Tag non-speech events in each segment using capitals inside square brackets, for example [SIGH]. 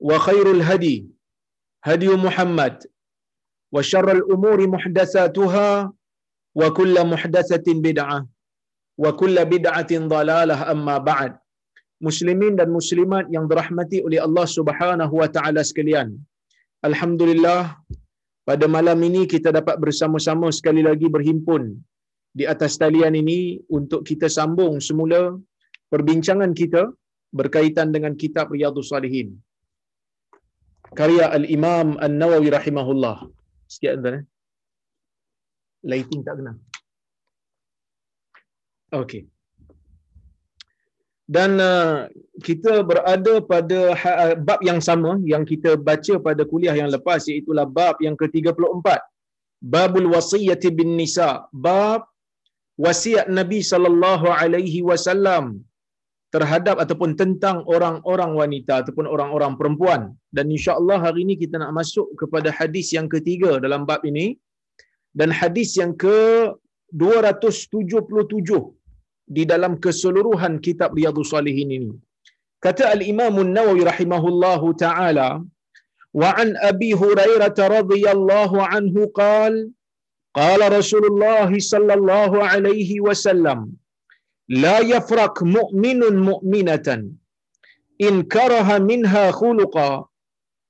وخير الهدي هدي محمد وشر الأمور محدثاتها وكل محدثة بدعة وكل بدعة ضلالة أما بعد Muslimin dan muslimat yang dirahmati oleh Allah Subhanahu wa taala sekalian. Alhamdulillah pada malam ini kita dapat bersama-sama sekali lagi berhimpun di atas talian ini untuk kita sambung semula perbincangan kita berkaitan dengan kitab Riyadhus Salihin karya Al-Imam An-Nawawi rahimahullah. Sikit tuan eh. Lighting tak kena. Okey. Dan uh, kita berada pada ha- bab yang sama yang kita baca pada kuliah yang lepas iaitu bab yang ke-34. Babul wasiyati bin nisa. Bab wasiat Nabi sallallahu alaihi wasallam terhadap ataupun tentang orang-orang wanita ataupun orang-orang perempuan. Dan insya-Allah hari ini kita nak masuk kepada hadis yang ketiga dalam bab ini. Dan hadis yang ke 277 di dalam keseluruhan kitab Riyadhus Salihin ini. Kata al-Imam An-Nawawi rahimahullahu taala wa an Abi Hurairah radhiyallahu anhu qala qala Rasulullah sallallahu alaihi wasallam لا يفرق مؤمن مؤمنة. إن كره منها خلقا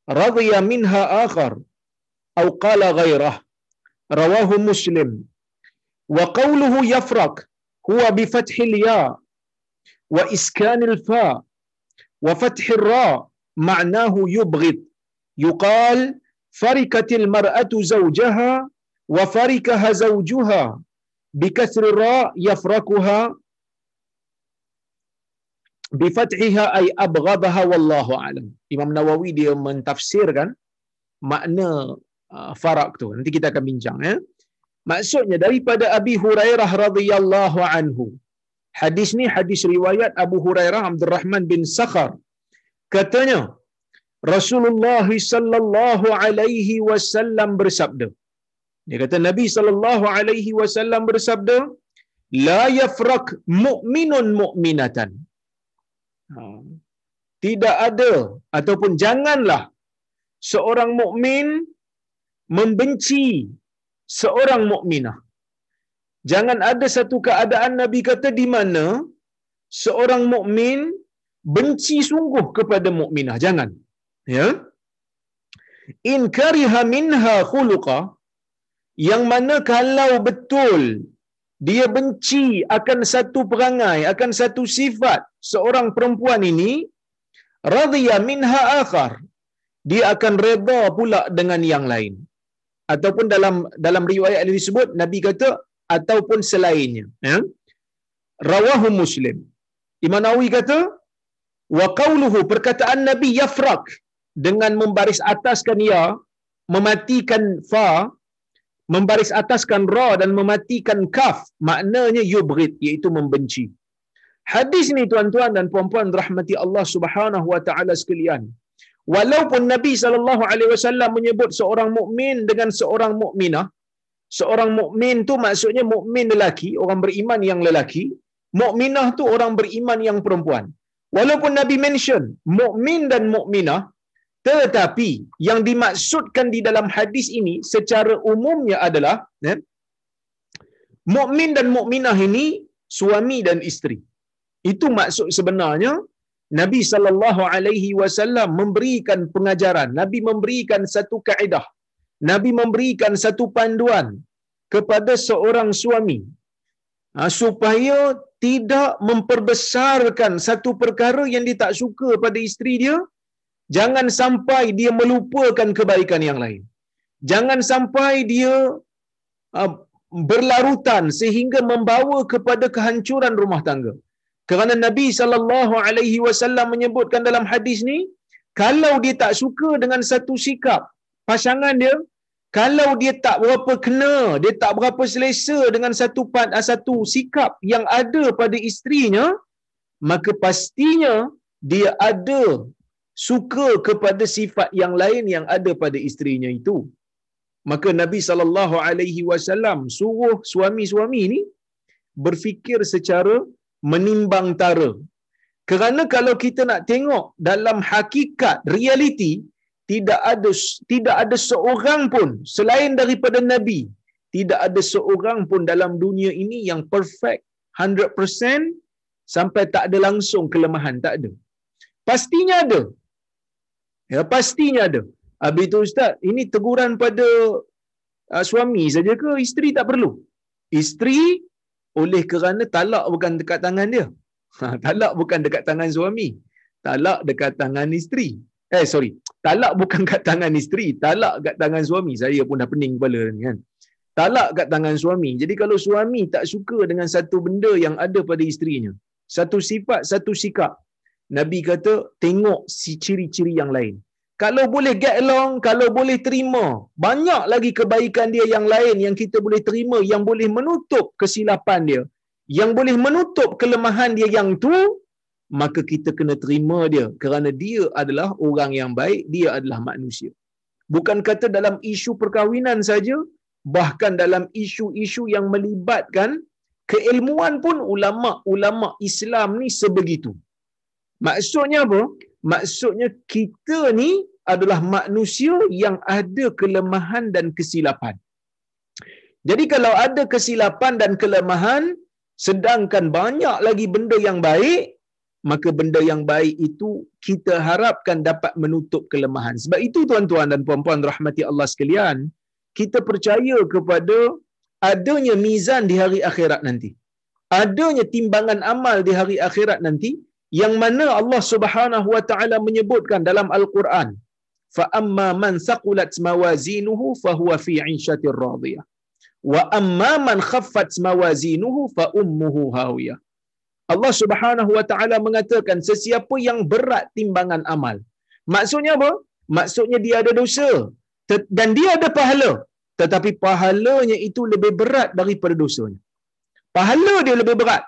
رضي منها آخر أو قال غيره. رواه مسلم. وقوله يفرق هو بفتح الياء وإسكان الفاء وفتح الراء معناه يبغض. يقال فركت المرأة زوجها وفركها زوجها. بكسر الراء يفركها bifathiha ay abghadaha wallahu alam. Imam Nawawi dia mentafsirkan makna uh, farak tu. Nanti kita akan bincang ya. Maksudnya daripada Abi Hurairah radhiyallahu anhu. Hadis ni hadis riwayat Abu Hurairah Abdul Rahman bin Sakhar. Katanya Rasulullah sallallahu alaihi wasallam bersabda. Dia kata Nabi sallallahu alaihi wasallam bersabda, la yafrak mu'minun mu'minatan. Ha. Tidak ada ataupun janganlah seorang mukmin membenci seorang mukminah. Jangan ada satu keadaan Nabi kata di mana seorang mukmin benci sungguh kepada mukminah. Jangan. Ya. In kariha minha khuluqa yang mana kalau betul dia benci akan satu perangai, akan satu sifat seorang perempuan ini, radhiya minha akhar. Dia akan reda pula dengan yang lain. Ataupun dalam dalam riwayat ini disebut Nabi kata ataupun selainnya, ya. Rawahu Muslim. Imam Nawawi kata wa qauluhu perkataan Nabi yafrak dengan membaris ataskan ya mematikan fa membaris ataskan ra dan mematikan kaf maknanya yubghid iaitu membenci hadis ni tuan-tuan dan puan-puan rahmati Allah Subhanahu wa taala sekalian Walaupun Nabi sallallahu alaihi wasallam menyebut seorang mukmin dengan seorang mukminah, seorang mukmin tu maksudnya mukmin lelaki, orang beriman yang lelaki, mukminah tu orang beriman yang perempuan. Walaupun Nabi mention mukmin dan mukminah, tetapi yang dimaksudkan di dalam hadis ini secara umumnya adalah ya, mukmin dan mukminah ini suami dan isteri. Itu maksud sebenarnya Nabi sallallahu alaihi wasallam memberikan pengajaran, Nabi memberikan satu kaedah. Nabi memberikan satu panduan kepada seorang suami ha, supaya tidak memperbesarkan satu perkara yang dia tak suka pada isteri dia, jangan sampai dia melupakan kebaikan yang lain. Jangan sampai dia uh, berlarutan sehingga membawa kepada kehancuran rumah tangga. Kerana Nabi sallallahu alaihi wasallam menyebutkan dalam hadis ni, kalau dia tak suka dengan satu sikap pasangan dia, kalau dia tak berapa kena, dia tak berapa selesa dengan satu satu sikap yang ada pada isterinya, maka pastinya dia ada suka kepada sifat yang lain yang ada pada isterinya itu. Maka Nabi sallallahu alaihi wasallam suruh suami-suami ni berfikir secara menimbang tara. Kerana kalau kita nak tengok dalam hakikat realiti tidak ada tidak ada seorang pun selain daripada nabi tidak ada seorang pun dalam dunia ini yang perfect 100% sampai tak ada langsung kelemahan tak ada. Pastinya ada. Ya pastinya ada. Habis itu ustaz, ini teguran pada uh, suami saja ke isteri tak perlu? Isteri oleh kerana talak bukan dekat tangan dia. Ha, [LAUGHS] talak bukan dekat tangan suami. Talak dekat tangan isteri. Eh sorry, talak bukan kat tangan isteri, talak kat tangan suami. Saya pun dah pening kepala ni kan. Talak kat tangan suami. Jadi kalau suami tak suka dengan satu benda yang ada pada isterinya, satu sifat, satu sikap, Nabi kata tengok si ciri-ciri yang lain. Kalau boleh get along, kalau boleh terima, banyak lagi kebaikan dia yang lain yang kita boleh terima, yang boleh menutup kesilapan dia, yang boleh menutup kelemahan dia yang tu, maka kita kena terima dia kerana dia adalah orang yang baik, dia adalah manusia. Bukan kata dalam isu perkahwinan saja, bahkan dalam isu-isu yang melibatkan keilmuan pun ulama-ulama Islam ni sebegitu. Maksudnya apa? Maksudnya kita ni adalah manusia yang ada kelemahan dan kesilapan. Jadi kalau ada kesilapan dan kelemahan, sedangkan banyak lagi benda yang baik, maka benda yang baik itu kita harapkan dapat menutup kelemahan. Sebab itu tuan-tuan dan puan-puan rahmati Allah sekalian, kita percaya kepada adanya mizan di hari akhirat nanti. Adanya timbangan amal di hari akhirat nanti yang mana Allah Subhanahu wa taala menyebutkan dalam Al-Quran, fa amma man saqulat mawazinuhu fa huwa fi 'ishatir radiyah. Wa amma man khaffat mawazinuhu fa ummuhu hawiyah. Allah Subhanahu Wa Taala mengatakan sesiapa yang berat timbangan amal. Maksudnya apa? Maksudnya dia ada dosa dan dia ada pahala. Tetapi pahalanya itu lebih berat daripada dosanya. Pahala dia lebih berat.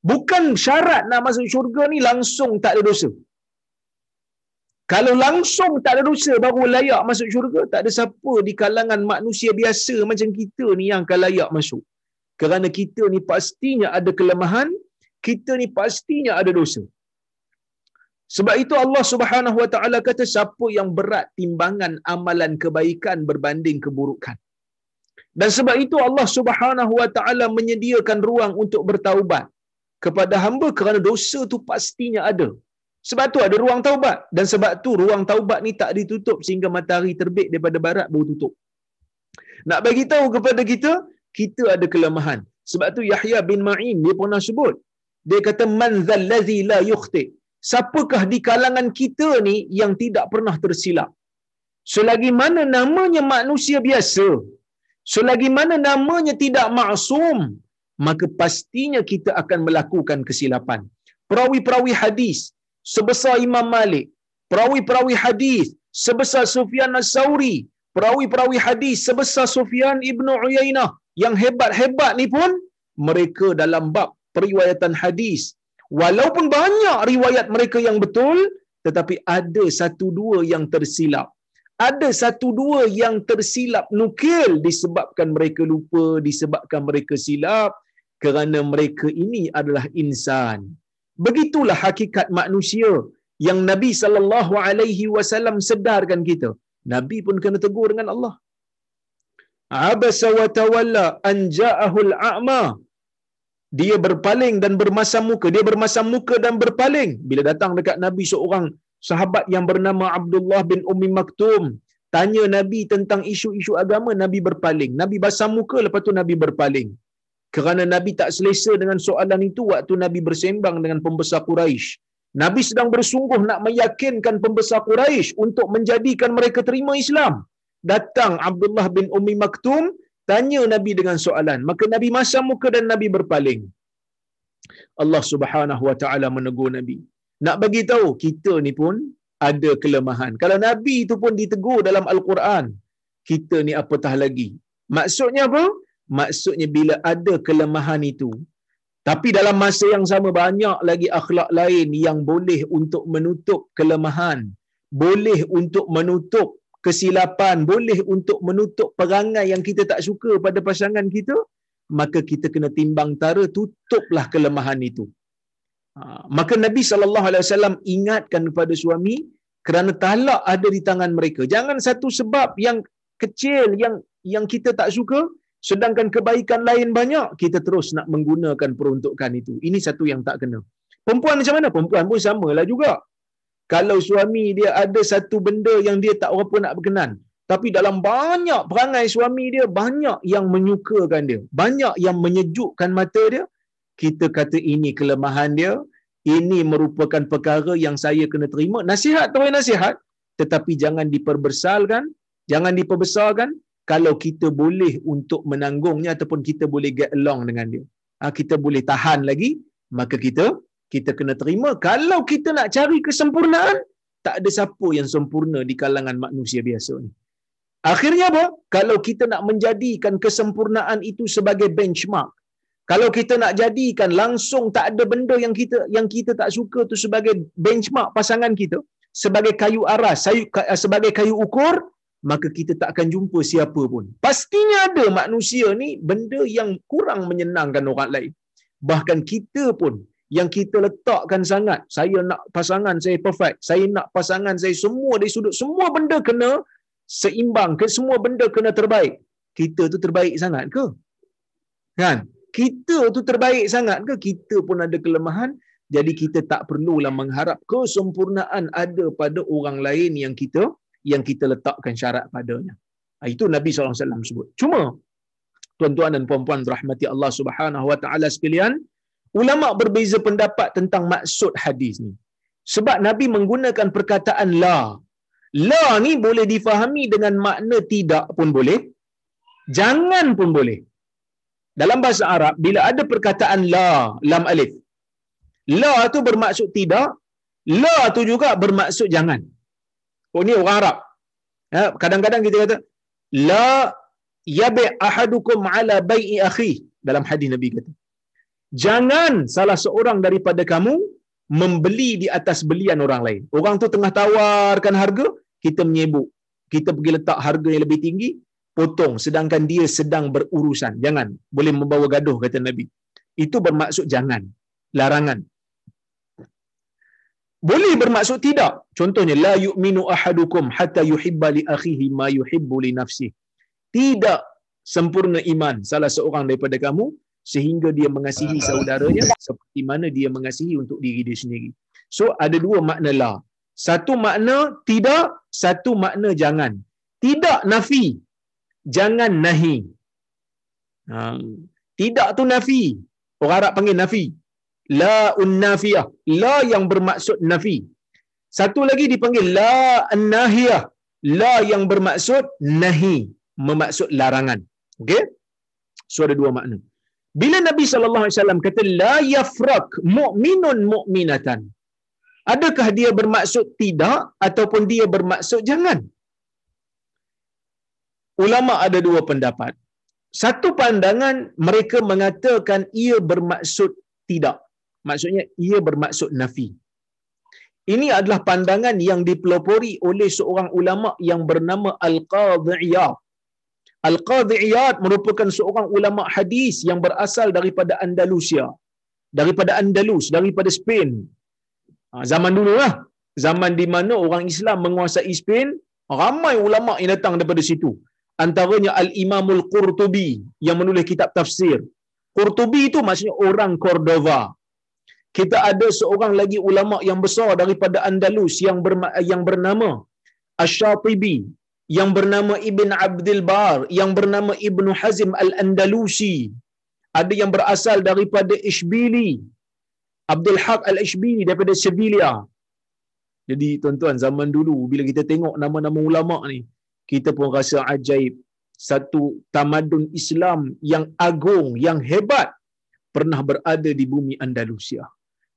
Bukan syarat nak masuk syurga ni langsung tak ada dosa. Kalau langsung tak ada dosa baru layak masuk syurga, tak ada siapa di kalangan manusia biasa macam kita ni yang akan layak masuk. Kerana kita ni pastinya ada kelemahan, kita ni pastinya ada dosa. Sebab itu Allah Subhanahu Wa Taala kata siapa yang berat timbangan amalan kebaikan berbanding keburukan. Dan sebab itu Allah Subhanahu Wa Taala menyediakan ruang untuk bertaubat kepada hamba kerana dosa tu pastinya ada. Sebab tu ada ruang taubat dan sebab tu ruang taubat ni tak ditutup sehingga matahari terbit daripada barat baru tutup. Nak bagi tahu kepada kita kita ada kelemahan. Sebab tu Yahya bin Ma'in dia pernah sebut dia kata man zallazi la yukhti siapakah di kalangan kita ni yang tidak pernah tersilap selagi mana namanya manusia biasa selagi mana namanya tidak maksum maka pastinya kita akan melakukan kesilapan. Perawi-perawi hadis sebesar Imam Malik. Perawi-perawi hadis sebesar Sufyan As-Sauri. Perawi-perawi hadis sebesar Sufyan Ibnu Uyainah. Yang hebat-hebat ni pun mereka dalam bab periwayatan hadis. Walaupun banyak riwayat mereka yang betul tetapi ada satu dua yang tersilap. Ada satu dua yang tersilap nukil disebabkan mereka lupa disebabkan mereka silap kerana mereka ini adalah insan. Begitulah hakikat manusia yang Nabi sallallahu alaihi wasallam sedarkan kita. Nabi pun kena tegur dengan Allah. Abasa wa tawalla an ja'ahul a'ma. Dia berpaling dan bermasam muka. Dia bermasam muka dan berpaling. Bila datang dekat nabi seorang sahabat yang bernama Abdullah bin Ummi Maktum tanya nabi tentang isu-isu agama nabi berpaling. Nabi basam muka lepas tu nabi berpaling kerana nabi tak selesa dengan soalan itu waktu nabi bersembang dengan pembesar Quraisy nabi sedang bersungguh nak meyakinkan pembesar Quraisy untuk menjadikan mereka terima Islam. Datang Abdullah bin Ummi Maktum tanya Nabi dengan soalan. Maka Nabi masam muka dan Nabi berpaling. Allah Subhanahu wa taala menegur Nabi. Nak bagi tahu kita ni pun ada kelemahan. Kalau Nabi itu pun ditegur dalam al-Quran kita ni apatah lagi. Maksudnya apa maksudnya bila ada kelemahan itu tapi dalam masa yang sama banyak lagi akhlak lain yang boleh untuk menutup kelemahan boleh untuk menutup kesilapan boleh untuk menutup perangai yang kita tak suka pada pasangan kita maka kita kena timbang tara tutuplah kelemahan itu. Ha, maka Nabi sallallahu alaihi wasallam ingatkan kepada suami kerana talak ada di tangan mereka. Jangan satu sebab yang kecil yang yang kita tak suka sedangkan kebaikan lain banyak kita terus nak menggunakan peruntukan itu. Ini satu yang tak kena. Perempuan macam mana? Perempuan pun samalah juga. Kalau suami dia ada satu benda yang dia tak berapa nak berkenan tapi dalam banyak perangai suami dia banyak yang menyukakan dia banyak yang menyejukkan mata dia kita kata ini kelemahan dia ini merupakan perkara yang saya kena terima. Nasihat tu nasihat tetapi jangan diperbesarkan jangan diperbesarkan kalau kita boleh untuk menanggungnya ataupun kita boleh get along dengan dia. Ha, kita boleh tahan lagi maka kita kita kena terima. Kalau kita nak cari kesempurnaan tak ada siapa yang sempurna di kalangan manusia biasa ni. Akhirnya apa? Kalau kita nak menjadikan kesempurnaan itu sebagai benchmark. Kalau kita nak jadikan langsung tak ada benda yang kita yang kita tak suka tu sebagai benchmark pasangan kita sebagai kayu aras sebagai kayu ukur maka kita tak akan jumpa siapa pun. Pastinya ada manusia ni benda yang kurang menyenangkan orang lain. Bahkan kita pun yang kita letakkan sangat. Saya nak pasangan saya perfect. Saya nak pasangan saya semua dari sudut. Semua benda kena seimbang ke? Semua benda kena terbaik? Kita tu terbaik sangat ke? Kan? Kita tu terbaik sangat ke? Kita pun ada kelemahan. Jadi kita tak perlulah mengharap kesempurnaan ada pada orang lain yang kita yang kita letakkan syarat padanya ha, itu Nabi SAW sebut cuma tuan-tuan dan puan-puan rahmati Allah Subhanahu wa taala sekalian ulama berbeza pendapat tentang maksud hadis ni. Sebab Nabi menggunakan perkataan la. La ni boleh difahami dengan makna tidak pun boleh. Jangan pun boleh. Dalam bahasa Arab, bila ada perkataan la, lam alif. La tu bermaksud tidak. La tu juga bermaksud jangan. Oh ni orang Arab. Ya, kadang-kadang kita kata, La yabi ahadukum ala bai'i akhi. Dalam hadis Nabi kata jangan salah seorang daripada kamu membeli di atas belian orang lain. Orang tu tengah tawarkan harga, kita menyebut. Kita pergi letak harga yang lebih tinggi, potong sedangkan dia sedang berurusan. Jangan, boleh membawa gaduh kata Nabi. Itu bermaksud jangan, larangan. Boleh bermaksud tidak. Contohnya la yu'minu ahadukum hatta yuhibba li akhihi ma yuhibbu li nafsihi. Tidak sempurna iman salah seorang daripada kamu sehingga dia mengasihi saudaranya seperti mana dia mengasihi untuk diri dia sendiri. So ada dua makna la. Satu makna tidak, satu makna jangan. Tidak nafi, jangan nahi. Ha. Tidak tu nafi. Orang Arab panggil nafi. La unnafiyah. La yang bermaksud nafi. Satu lagi dipanggil la annahiyah. La yang bermaksud nahi. Memaksud larangan. Okey? So ada dua makna. Bila Nabi sallallahu alaihi wasallam kata la yafrak mu'minun mu'minatan. Adakah dia bermaksud tidak ataupun dia bermaksud jangan? Ulama ada dua pendapat. Satu pandangan mereka mengatakan ia bermaksud tidak. Maksudnya ia bermaksud nafi. Ini adalah pandangan yang dipelopori oleh seorang ulama yang bernama Al-Qadhi Iyad. Al-Qadhi Iyad merupakan seorang ulama hadis yang berasal daripada Andalusia. Daripada Andalus, daripada Spain. Ha, zaman dulu lah. Zaman di mana orang Islam menguasai Spain, ramai ulama yang datang daripada situ. Antaranya Al-Imamul Qurtubi yang menulis kitab tafsir. Qurtubi itu maksudnya orang Cordova. Kita ada seorang lagi ulama yang besar daripada Andalus yang berma- yang bernama Asy-Syatibi, yang bernama Ibn Abdul Bar, yang bernama Ibn Hazim Al-Andalusi. Ada yang berasal daripada Ishbili. Abdul Haq Al-Ishbili daripada Sevilla. Jadi tuan-tuan zaman dulu bila kita tengok nama-nama ulama ni, kita pun rasa ajaib. Satu tamadun Islam yang agung, yang hebat pernah berada di bumi Andalusia.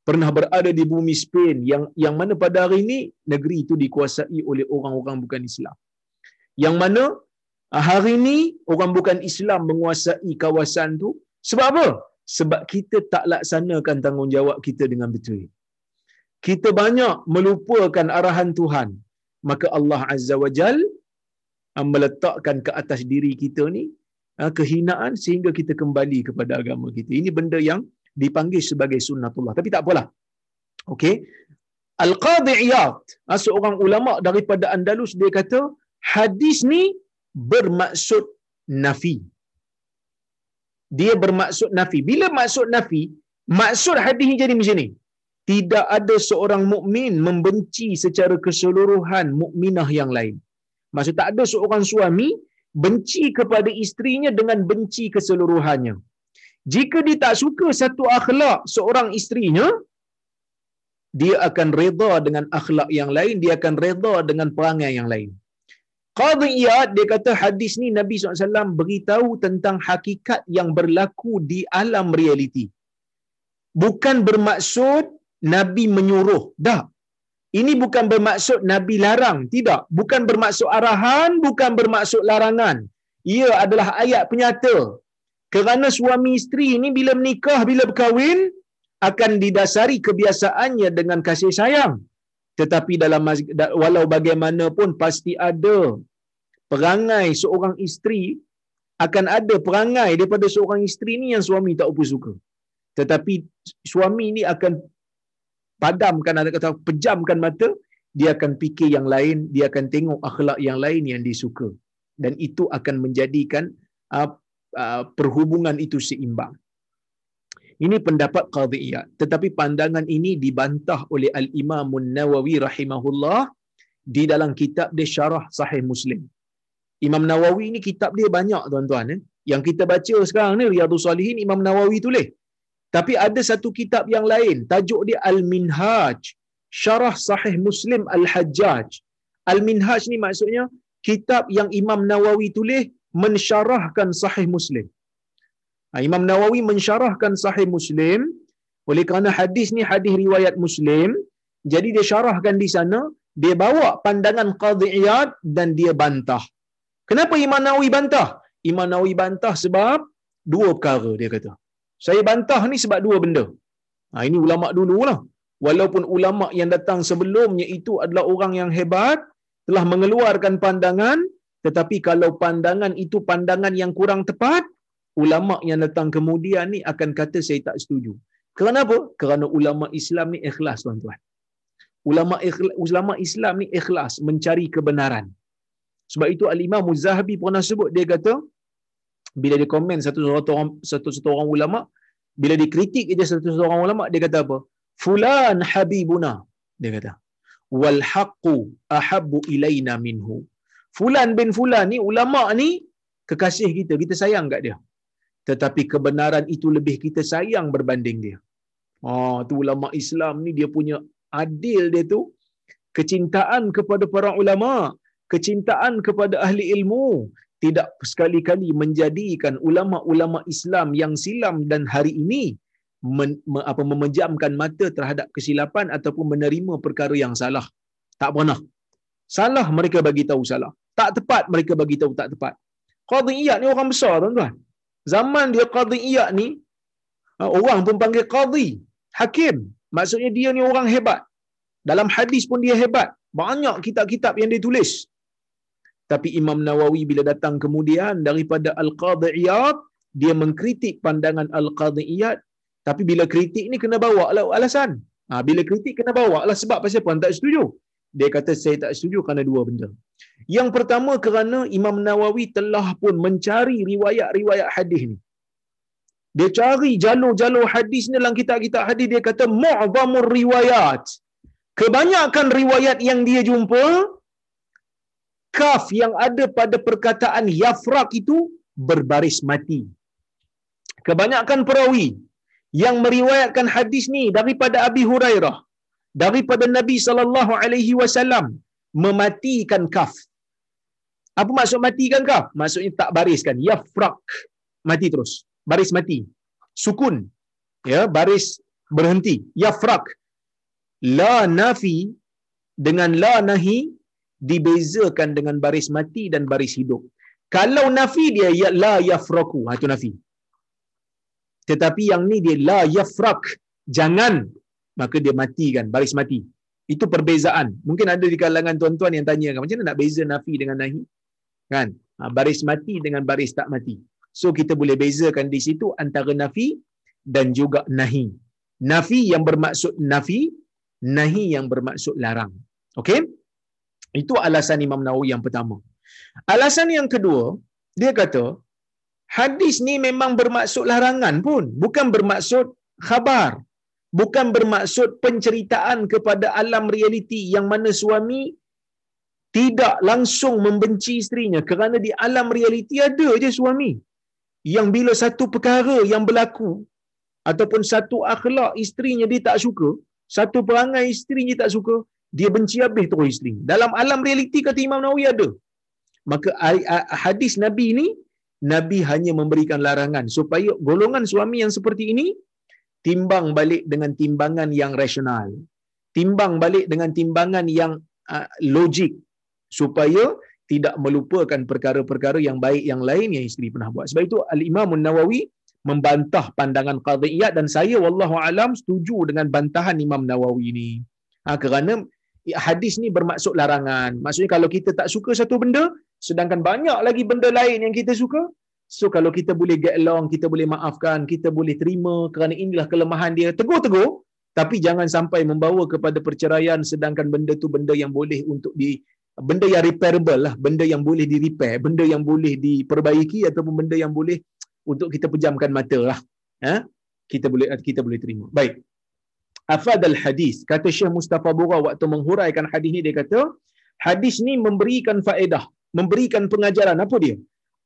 Pernah berada di bumi Spain yang yang mana pada hari ini negeri itu dikuasai oleh orang-orang bukan Islam. Yang mana ah, hari ini orang bukan Islam menguasai kawasan tu sebab apa? Sebab kita tak laksanakan tanggungjawab kita dengan betul. Kita banyak melupakan arahan Tuhan. Maka Allah Azza wa Jal ah, meletakkan ke atas diri kita ni ah, kehinaan sehingga kita kembali kepada agama kita. Ini benda yang dipanggil sebagai sunnatullah. Tapi tak apalah. Okey. Al-Qadhi Iyad, ah, seorang ulama daripada Andalus dia kata hadis ni bermaksud nafi. Dia bermaksud nafi. Bila maksud nafi, maksud hadis ni jadi macam ni. Tidak ada seorang mukmin membenci secara keseluruhan mukminah yang lain. Maksud tak ada seorang suami benci kepada isterinya dengan benci keseluruhannya. Jika dia tak suka satu akhlak seorang isterinya, dia akan reda dengan akhlak yang lain, dia akan reda dengan perangai yang lain. Qadhi Iyad, dia kata hadis ni Nabi SAW beritahu tentang hakikat yang berlaku di alam realiti. Bukan bermaksud Nabi menyuruh. Dah. Ini bukan bermaksud Nabi larang. Tidak. Bukan bermaksud arahan, bukan bermaksud larangan. Ia adalah ayat penyata. Kerana suami isteri ini bila menikah, bila berkahwin, akan didasari kebiasaannya dengan kasih sayang. Tetapi dalam walau bagaimanapun pasti ada perangai seorang isteri akan ada perangai daripada seorang isteri ni yang suami tak apa suka. Tetapi suami ni akan padamkan ada kata pejamkan mata, dia akan fikir yang lain, dia akan tengok akhlak yang lain yang dia suka. Dan itu akan menjadikan uh, uh, perhubungan itu seimbang. Ini pendapat Qadhi Iyad. Tetapi pandangan ini dibantah oleh Al-Imam Nawawi rahimahullah di dalam kitab dia Syarah Sahih Muslim. Imam Nawawi ni kitab dia banyak tuan-tuan. Eh? Yang kita baca sekarang ni Riyadhus Salihin Imam Nawawi tulis. Tapi ada satu kitab yang lain, tajuk dia Al-Minhaj, Syarah Sahih Muslim Al-Hajjaj. Al-Minhaj ni maksudnya kitab yang Imam Nawawi tulis mensyarahkan Sahih Muslim. Ha, Imam Nawawi mensyarahkan Sahih Muslim oleh kerana hadis ni hadis riwayat Muslim, jadi dia syarahkan di sana, dia bawa pandangan Qadhi Iyad dan dia bantah. Kenapa Imam Nawawi bantah? Imam Nawawi bantah sebab dua perkara dia kata. Saya bantah ni sebab dua benda. Ha, ini ulama dulu lah. Walaupun ulama yang datang sebelumnya itu adalah orang yang hebat, telah mengeluarkan pandangan, tetapi kalau pandangan itu pandangan yang kurang tepat, ulama yang datang kemudian ni akan kata saya tak setuju. Kenapa? Kerana ulama Islam ni ikhlas tuan-tuan. Ulama ikhlas, ulama Islam ni ikhlas mencari kebenaran. Sebab itu Al-Imam Zahabi pernah sebut dia kata bila dia komen satu satu orang satu satu orang ulama bila dikritik dia satu satu orang ulama dia kata apa fulan habibuna dia kata wal haqqu ahabbu ilaina minhu fulan bin fulan ni ulama ni kekasih kita kita sayang kat dia tetapi kebenaran itu lebih kita sayang berbanding dia oh tu ulama Islam ni dia punya adil dia tu kecintaan kepada para ulama kecintaan kepada ahli ilmu tidak sekali-kali menjadikan ulama-ulama Islam yang silam dan hari ini men, me, apa memejamkan mata terhadap kesilapan ataupun menerima perkara yang salah. Tak pernah. Salah mereka bagi tahu salah. Tak tepat mereka bagi tahu tak tepat. Qadhi Iyad ni orang besar tuan-tuan. Zaman dia Qadhi Iyad ni ha, orang pun panggil qadhi, hakim. Maksudnya dia ni orang hebat. Dalam hadis pun dia hebat. Banyak kitab-kitab yang dia tulis. Tapi Imam Nawawi bila datang kemudian daripada Al-Qadiyat, dia mengkritik pandangan Al-Qadiyat. Tapi bila kritik ni kena bawa lah alasan. Ha, bila kritik kena bawa lah sebab pasal puan tak setuju. Dia kata saya tak setuju kerana dua benda. Yang pertama kerana Imam Nawawi telah pun mencari riwayat-riwayat hadis ni. Dia cari jalur-jalur hadis ni dalam kitab-kitab hadis dia kata mu'zamur riwayat. Kebanyakan riwayat yang dia jumpa kaf yang ada pada perkataan yafrak itu berbaris mati. Kebanyakan perawi yang meriwayatkan hadis ni daripada Abi Hurairah daripada Nabi sallallahu alaihi wasallam mematikan kaf. Apa maksud matikan kaf? Maksudnya tak bariskan. Yafrak. Mati terus. Baris mati. Sukun. Ya, baris berhenti. Yafrak. La nafi dengan la nahi dibezakan dengan baris mati dan baris hidup. Kalau nafi dia ya la yafraku, ha, itu nafi. Tetapi yang ni dia la yafrak, jangan maka dia matikan baris mati. Itu perbezaan. Mungkin ada di kalangan tuan-tuan yang tanya macam mana nak beza nafi dengan nahi? Kan? Ha, baris mati dengan baris tak mati. So kita boleh bezakan di situ antara nafi dan juga nahi. Nafi yang bermaksud nafi, nahi yang bermaksud larang. Okey? Itu alasan Imam Nawawi yang pertama. Alasan yang kedua, dia kata hadis ni memang bermaksud larangan pun, bukan bermaksud khabar. Bukan bermaksud penceritaan kepada alam realiti yang mana suami tidak langsung membenci isterinya kerana di alam realiti ada je suami yang bila satu perkara yang berlaku ataupun satu akhlak isterinya dia tak suka, satu perangai isterinya tak suka, dia benci habis terus isteri. Dalam alam realiti kata Imam Nawawi ada. Maka hadis Nabi ni Nabi hanya memberikan larangan supaya golongan suami yang seperti ini timbang balik dengan timbangan yang rasional. Timbang balik dengan timbangan yang uh, logik supaya tidak melupakan perkara-perkara yang baik yang lain yang isteri pernah buat. Sebab itu Al-Imam Nawawi membantah pandangan qadhiyat dan saya wallahu alam setuju dengan bantahan Imam Nawawi ini. Ha, kerana hadis ni bermaksud larangan. Maksudnya kalau kita tak suka satu benda, sedangkan banyak lagi benda lain yang kita suka, so kalau kita boleh get along, kita boleh maafkan, kita boleh terima kerana inilah kelemahan dia, tegur-tegur, tapi jangan sampai membawa kepada perceraian sedangkan benda tu benda yang boleh untuk di benda yang repairable lah, benda yang boleh di repair, benda yang boleh diperbaiki ataupun benda yang boleh untuk kita pejamkan mata lah. Ha? Kita boleh kita boleh terima. Baik afadal hadis kata Syekh Mustafa Bura waktu menghuraikan hadis ni dia kata hadis ni memberikan faedah memberikan pengajaran apa dia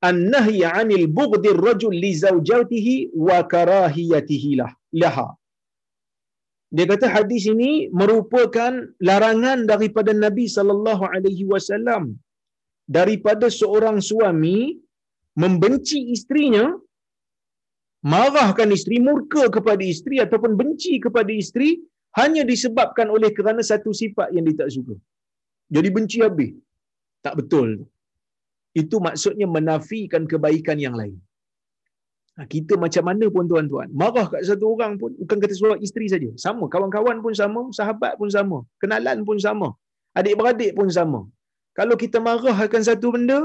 an-nahy 'anil bughdir rajul li zawjatihi wa karahiyatihi lah laha dia kata hadis ini merupakan larangan daripada Nabi sallallahu alaihi wasallam daripada seorang suami membenci isterinya marahkan isteri, murka kepada isteri ataupun benci kepada isteri hanya disebabkan oleh kerana satu sifat yang dia tak suka. Jadi benci habis. Tak betul. Itu maksudnya menafikan kebaikan yang lain. Ha, kita macam mana pun tuan-tuan, marah kat satu orang pun, bukan kata suara isteri saja. Sama, kawan-kawan pun sama, sahabat pun sama, kenalan pun sama, adik-beradik pun sama. Kalau kita marah akan satu benda,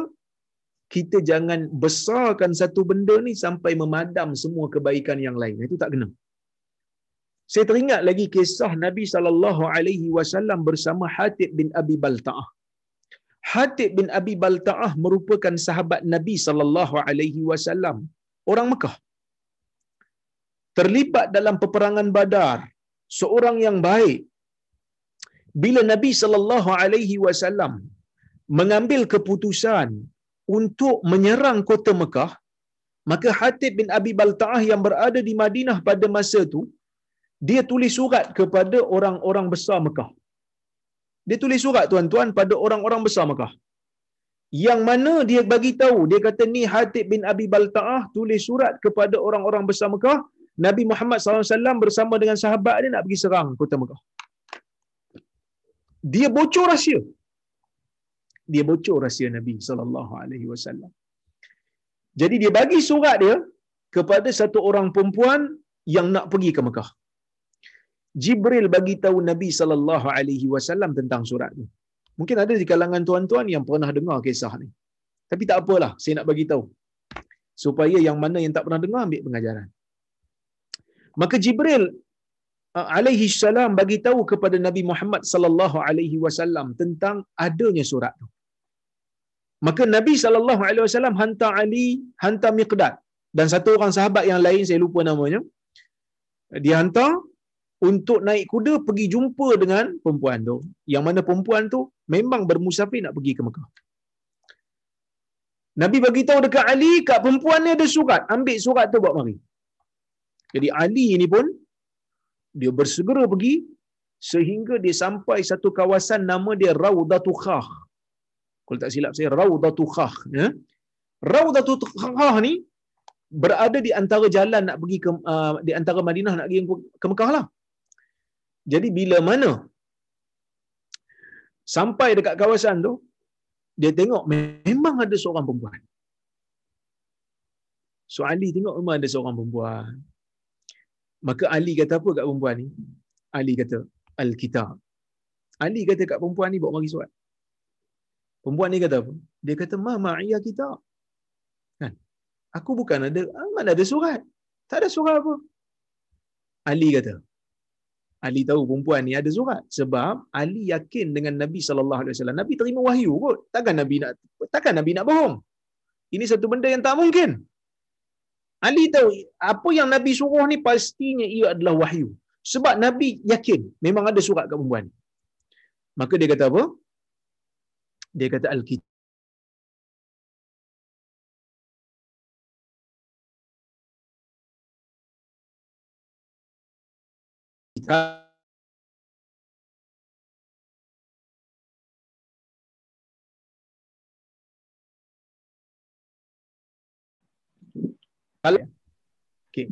kita jangan besarkan satu benda ni sampai memadam semua kebaikan yang lain. Itu tak kena. Saya teringat lagi kisah Nabi sallallahu alaihi wasallam bersama Hatib bin Abi Baltaah. Hatib bin Abi Baltaah merupakan sahabat Nabi sallallahu alaihi wasallam, orang Mekah. Terlibat dalam peperangan Badar, seorang yang baik. Bila Nabi sallallahu alaihi wasallam mengambil keputusan untuk menyerang kota Mekah, maka Hatib bin Abi Balta'ah yang berada di Madinah pada masa itu, dia tulis surat kepada orang-orang besar Mekah. Dia tulis surat tuan-tuan pada orang-orang besar Mekah. Yang mana dia bagi tahu, dia kata ni Hatib bin Abi Balta'ah tulis surat kepada orang-orang besar Mekah, Nabi Muhammad SAW bersama dengan sahabat dia nak pergi serang kota Mekah. Dia bocor rahsia dia bocor rahsia Nabi sallallahu alaihi wasallam. Jadi dia bagi surat dia kepada satu orang perempuan yang nak pergi ke Mekah. Jibril bagi tahu Nabi sallallahu alaihi wasallam tentang surat tu. Mungkin ada di kalangan tuan-tuan yang pernah dengar kisah ni. Tapi tak apalah, saya nak bagi tahu. Supaya yang mana yang tak pernah dengar ambil pengajaran. Maka Jibril uh, alaihi salam bagi tahu kepada Nabi Muhammad sallallahu alaihi wasallam tentang adanya surat tu. Maka Nabi sallallahu alaihi wasallam hantar Ali, hantar Miqdad dan satu orang sahabat yang lain saya lupa namanya. Dia hantar untuk naik kuda pergi jumpa dengan perempuan tu. Yang mana perempuan tu memang bermusafir nak pergi ke Mekah. Nabi bagi tahu dekat Ali, kat perempuan ni ada surat. Ambil surat tu buat mari. Jadi Ali ni pun dia bersegera pergi sehingga dia sampai satu kawasan nama dia Raudatu Khah. Kalau tak silap saya Raudatu Khah, ya. Raudatu Khah ni berada di antara jalan nak pergi ke uh, di antara Madinah nak pergi ke Mekah lah. Jadi bila mana sampai dekat kawasan tu dia tengok memang ada seorang perempuan. So Ali tengok memang ada seorang perempuan. Maka Ali kata apa kat perempuan ni? Ali kata Al-Kitab. Ali kata kat perempuan ni bawa mari surat. Perempuan ni kata apa? Dia kata ma ma'iyya kitab. Kan? Aku bukan ada mana ada surat. Tak ada surat apa. Ali kata. Ali tahu perempuan ni ada surat sebab Ali yakin dengan Nabi sallallahu alaihi wasallam. Nabi terima wahyu kot. Takkan Nabi nak takkan Nabi nak bohong. Ini satu benda yang tak mungkin. Ali tahu apa yang Nabi suruh ni pastinya ia adalah wahyu. Sebab Nabi yakin memang ada surat kat perempuan. Maka dia kata apa? Dia kata Al-Kitab. Kalau okay.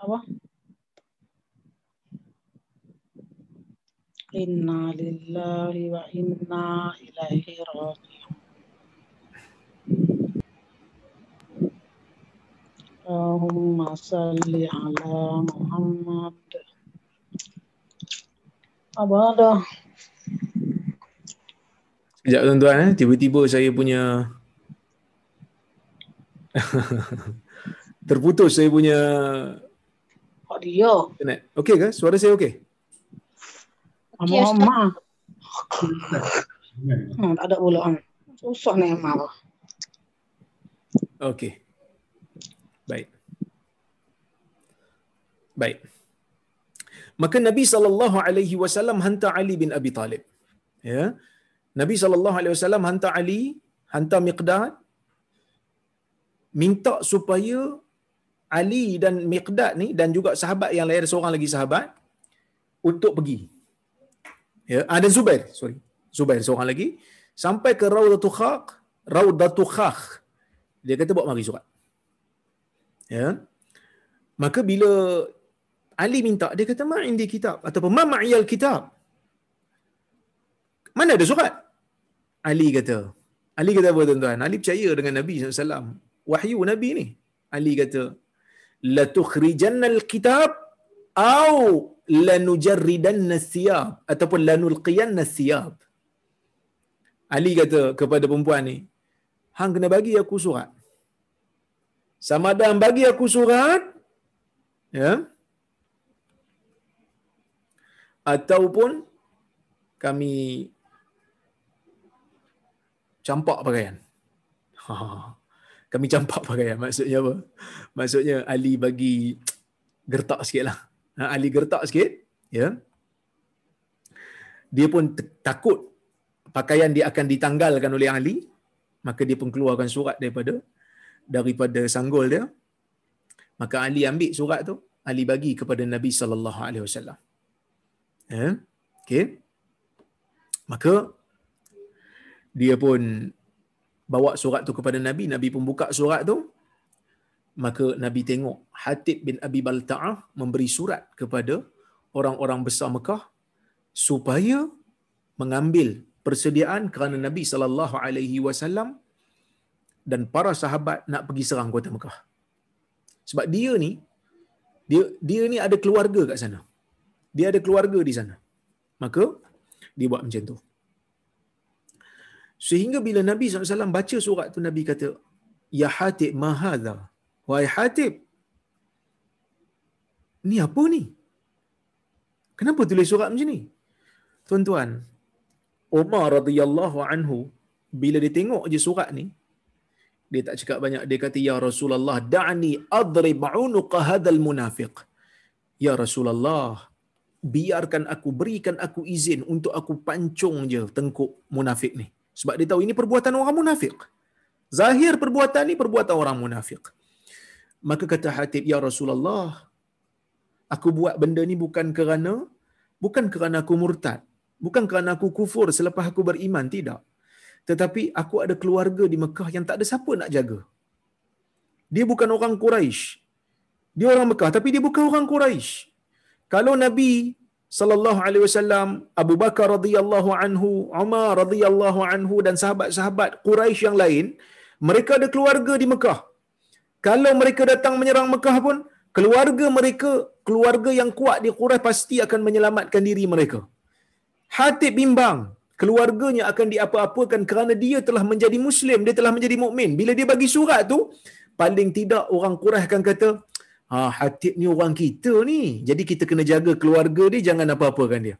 Apa? Inna lillahi wa inna ilaihi raji'un. Allahumma salli ala Muhammad. Apa dah? Sekejap tuan-tuan eh. Tiba-tiba saya punya [LAUGHS] terputus saya punya audio. Internet. Okey ke? Suara saya okey? Yes, Ma. Hmm, tak ada pula. Hmm. Susah ni Ma. Okey. Baik. Baik. Maka Nabi sallallahu alaihi wasallam hantar Ali bin Abi Talib. Ya. Nabi SAW hantar Ali, hantar Miqdad, minta supaya Ali dan Miqdad ni dan juga sahabat yang lain ada seorang lagi sahabat untuk pergi. Ya, ada ah, Zubair, sorry. Zubair seorang lagi sampai ke Raudatul Khaq, Raudatul Khaq. Dia kata buat mari surat. Ya. Maka bila Ali minta, dia kata ma indi kitab ataupun ma ma'iyal kitab. Mana ada surat? Ali kata. Ali kata apa tuan-tuan? Ali percaya dengan Nabi SAW. Wahyu Nabi ni. Ali kata, La tukhrijanna al-kitab au lanujarridanna siyab ataupun lanulqiyanna siyab. Ali kata kepada perempuan ni, hang kena bagi aku surat. Sama ada bagi aku surat, ya, ataupun kami campak pakaian. Ha. [LAUGHS] Kami campak pakaian. Maksudnya apa? Maksudnya Ali bagi gertak sikit lah. Ha, Ali gertak sikit. Ya. Dia pun takut pakaian dia akan ditanggalkan oleh Ali. Maka dia pun keluarkan surat daripada daripada sanggul dia. Maka Ali ambil surat tu. Ali bagi kepada Nabi sallallahu alaihi wasallam. Ya. Okey. Maka dia pun bawa surat tu kepada Nabi, Nabi pun buka surat tu, maka Nabi tengok Hatib bin Abi Balta'ah memberi surat kepada orang-orang besar Mekah supaya mengambil persediaan kerana Nabi sallallahu alaihi wasallam dan para sahabat nak pergi serang kota Mekah. Sebab dia ni dia dia ni ada keluarga kat sana. Dia ada keluarga di sana. Maka dia buat macam tu. Sehingga bila Nabi SAW baca surat tu Nabi kata, Ya Hatib mahadha. Wahai Hatib, ni apa ni? Kenapa tulis surat macam ni? Tuan-tuan, Umar radhiyallahu anhu bila dia tengok je surat ni, dia tak cakap banyak. Dia kata, Ya Rasulullah, da'ni adrib unuqa hadal munafiq. Ya Rasulullah, biarkan aku, berikan aku izin untuk aku pancung je tengkuk munafik ni. Sebab dia tahu ini perbuatan orang munafik. Zahir perbuatan ni perbuatan orang munafik. Maka kata Hatib, Ya Rasulullah, aku buat benda ni bukan kerana bukan kerana aku murtad. Bukan kerana aku kufur selepas aku beriman. Tidak. Tetapi aku ada keluarga di Mekah yang tak ada siapa nak jaga. Dia bukan orang Quraisy. Dia orang Mekah tapi dia bukan orang Quraisy. Kalau Nabi sallallahu alaihi wasallam, Abu Bakar radhiyallahu anhu, Umar radhiyallahu anhu dan sahabat-sahabat Quraisy yang lain, mereka ada keluarga di Mekah. Kalau mereka datang menyerang Mekah pun, keluarga mereka, keluarga yang kuat di Quraisy pasti akan menyelamatkan diri mereka. Hatib bimbang, keluarganya akan diapa-apakan kerana dia telah menjadi muslim, dia telah menjadi mukmin. Bila dia bagi surat tu, paling tidak orang Quraisy akan kata, "Ha, Hatib ni orang kita ni. Jadi kita kena jaga keluarga dia, jangan apa-apakan dia."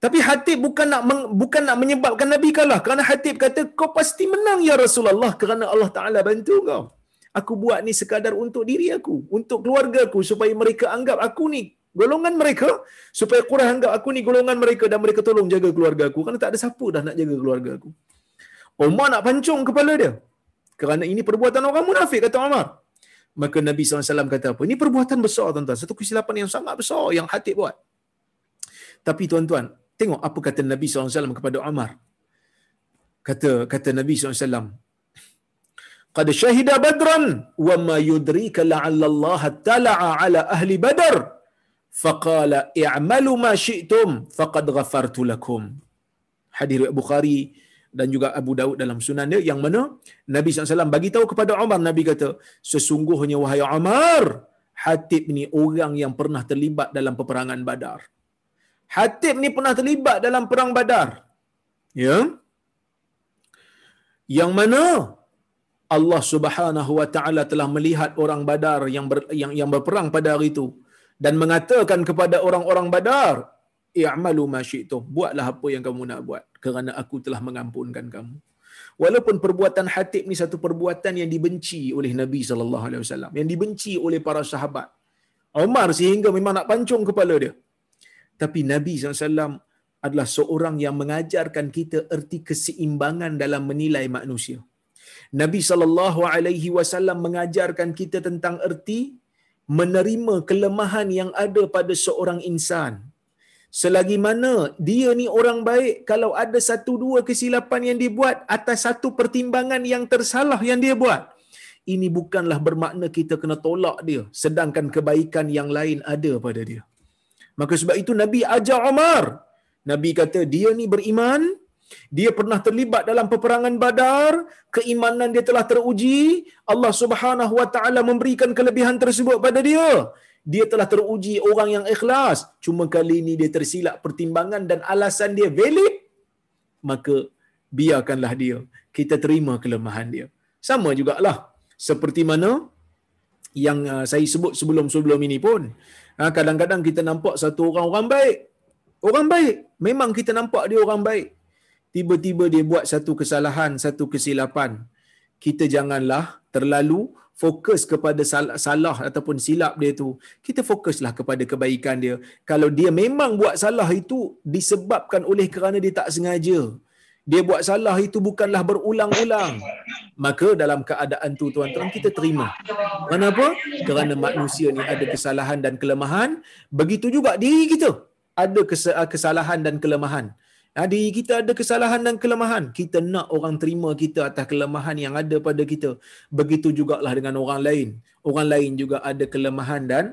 Tapi Hatib bukan nak bukan nak menyebabkan Nabi kalah kerana Hatib kata kau pasti menang ya Rasulullah kerana Allah Taala bantu kau. Aku buat ni sekadar untuk diri aku, untuk keluarga aku supaya mereka anggap aku ni golongan mereka supaya Quraisy anggap aku ni golongan mereka dan mereka tolong jaga keluarga aku kerana tak ada siapa dah nak jaga keluarga aku. Umar nak pancung kepala dia. Kerana ini perbuatan orang munafik kata Umar. Maka Nabi SAW kata apa? Ini perbuatan besar tuan-tuan. Satu kesilapan yang sangat besar yang Hatib buat. Tapi tuan-tuan, tengok apa kata Nabi SAW kepada Umar. Kata kata Nabi SAW, Qad syahida badran wa ma yudrika la'alla Allah tala'a ala ahli badar faqala i'malu ma syi'tum faqad ghafartu lakum. Hadis Bukhari dan juga Abu Daud dalam sunan dia yang mana Nabi SAW bagi tahu kepada Umar Nabi kata sesungguhnya wahai Umar Hatib ni orang yang pernah terlibat dalam peperangan Badar. Hatib ni pernah terlibat dalam perang Badar. Ya. Yang mana Allah Subhanahu wa taala telah melihat orang Badar yang ber, yang yang berperang pada hari itu dan mengatakan kepada orang-orang Badar, "I'malu ma syi'tum." Buatlah apa yang kamu nak buat kerana aku telah mengampunkan kamu. Walaupun perbuatan Hatib ni satu perbuatan yang dibenci oleh Nabi sallallahu alaihi wasallam, yang dibenci oleh para sahabat. Umar sehingga memang nak pancung kepala dia. Tapi Nabi SAW adalah seorang yang mengajarkan kita erti keseimbangan dalam menilai manusia. Nabi wasallam mengajarkan kita tentang erti menerima kelemahan yang ada pada seorang insan. Selagi mana dia ni orang baik kalau ada satu dua kesilapan yang dibuat atas satu pertimbangan yang tersalah yang dia buat. Ini bukanlah bermakna kita kena tolak dia sedangkan kebaikan yang lain ada pada dia. Maka sebab itu Nabi ajar Umar. Nabi kata dia ni beriman, dia pernah terlibat dalam peperangan Badar, keimanan dia telah teruji, Allah Subhanahu wa taala memberikan kelebihan tersebut pada dia. Dia telah teruji orang yang ikhlas. Cuma kali ini dia tersilap pertimbangan dan alasan dia valid, maka biarkanlah dia. Kita terima kelemahan dia. Sama jugalah seperti mana yang uh, saya sebut sebelum-sebelum ini pun. Ha, kadang-kadang kita nampak satu orang orang baik. Orang baik. Memang kita nampak dia orang baik tiba-tiba dia buat satu kesalahan, satu kesilapan, kita janganlah terlalu fokus kepada salah, salah ataupun silap dia tu. Kita fokuslah kepada kebaikan dia. Kalau dia memang buat salah itu disebabkan oleh kerana dia tak sengaja. Dia buat salah itu bukanlah berulang-ulang. Maka dalam keadaan tu tuan-tuan kita terima. Kenapa? Kerana manusia ni ada kesalahan dan kelemahan. Begitu juga diri kita ada kesalahan dan kelemahan. Jadi kita ada kesalahan dan kelemahan. Kita nak orang terima kita atas kelemahan yang ada pada kita. Begitu jugalah dengan orang lain. Orang lain juga ada kelemahan dan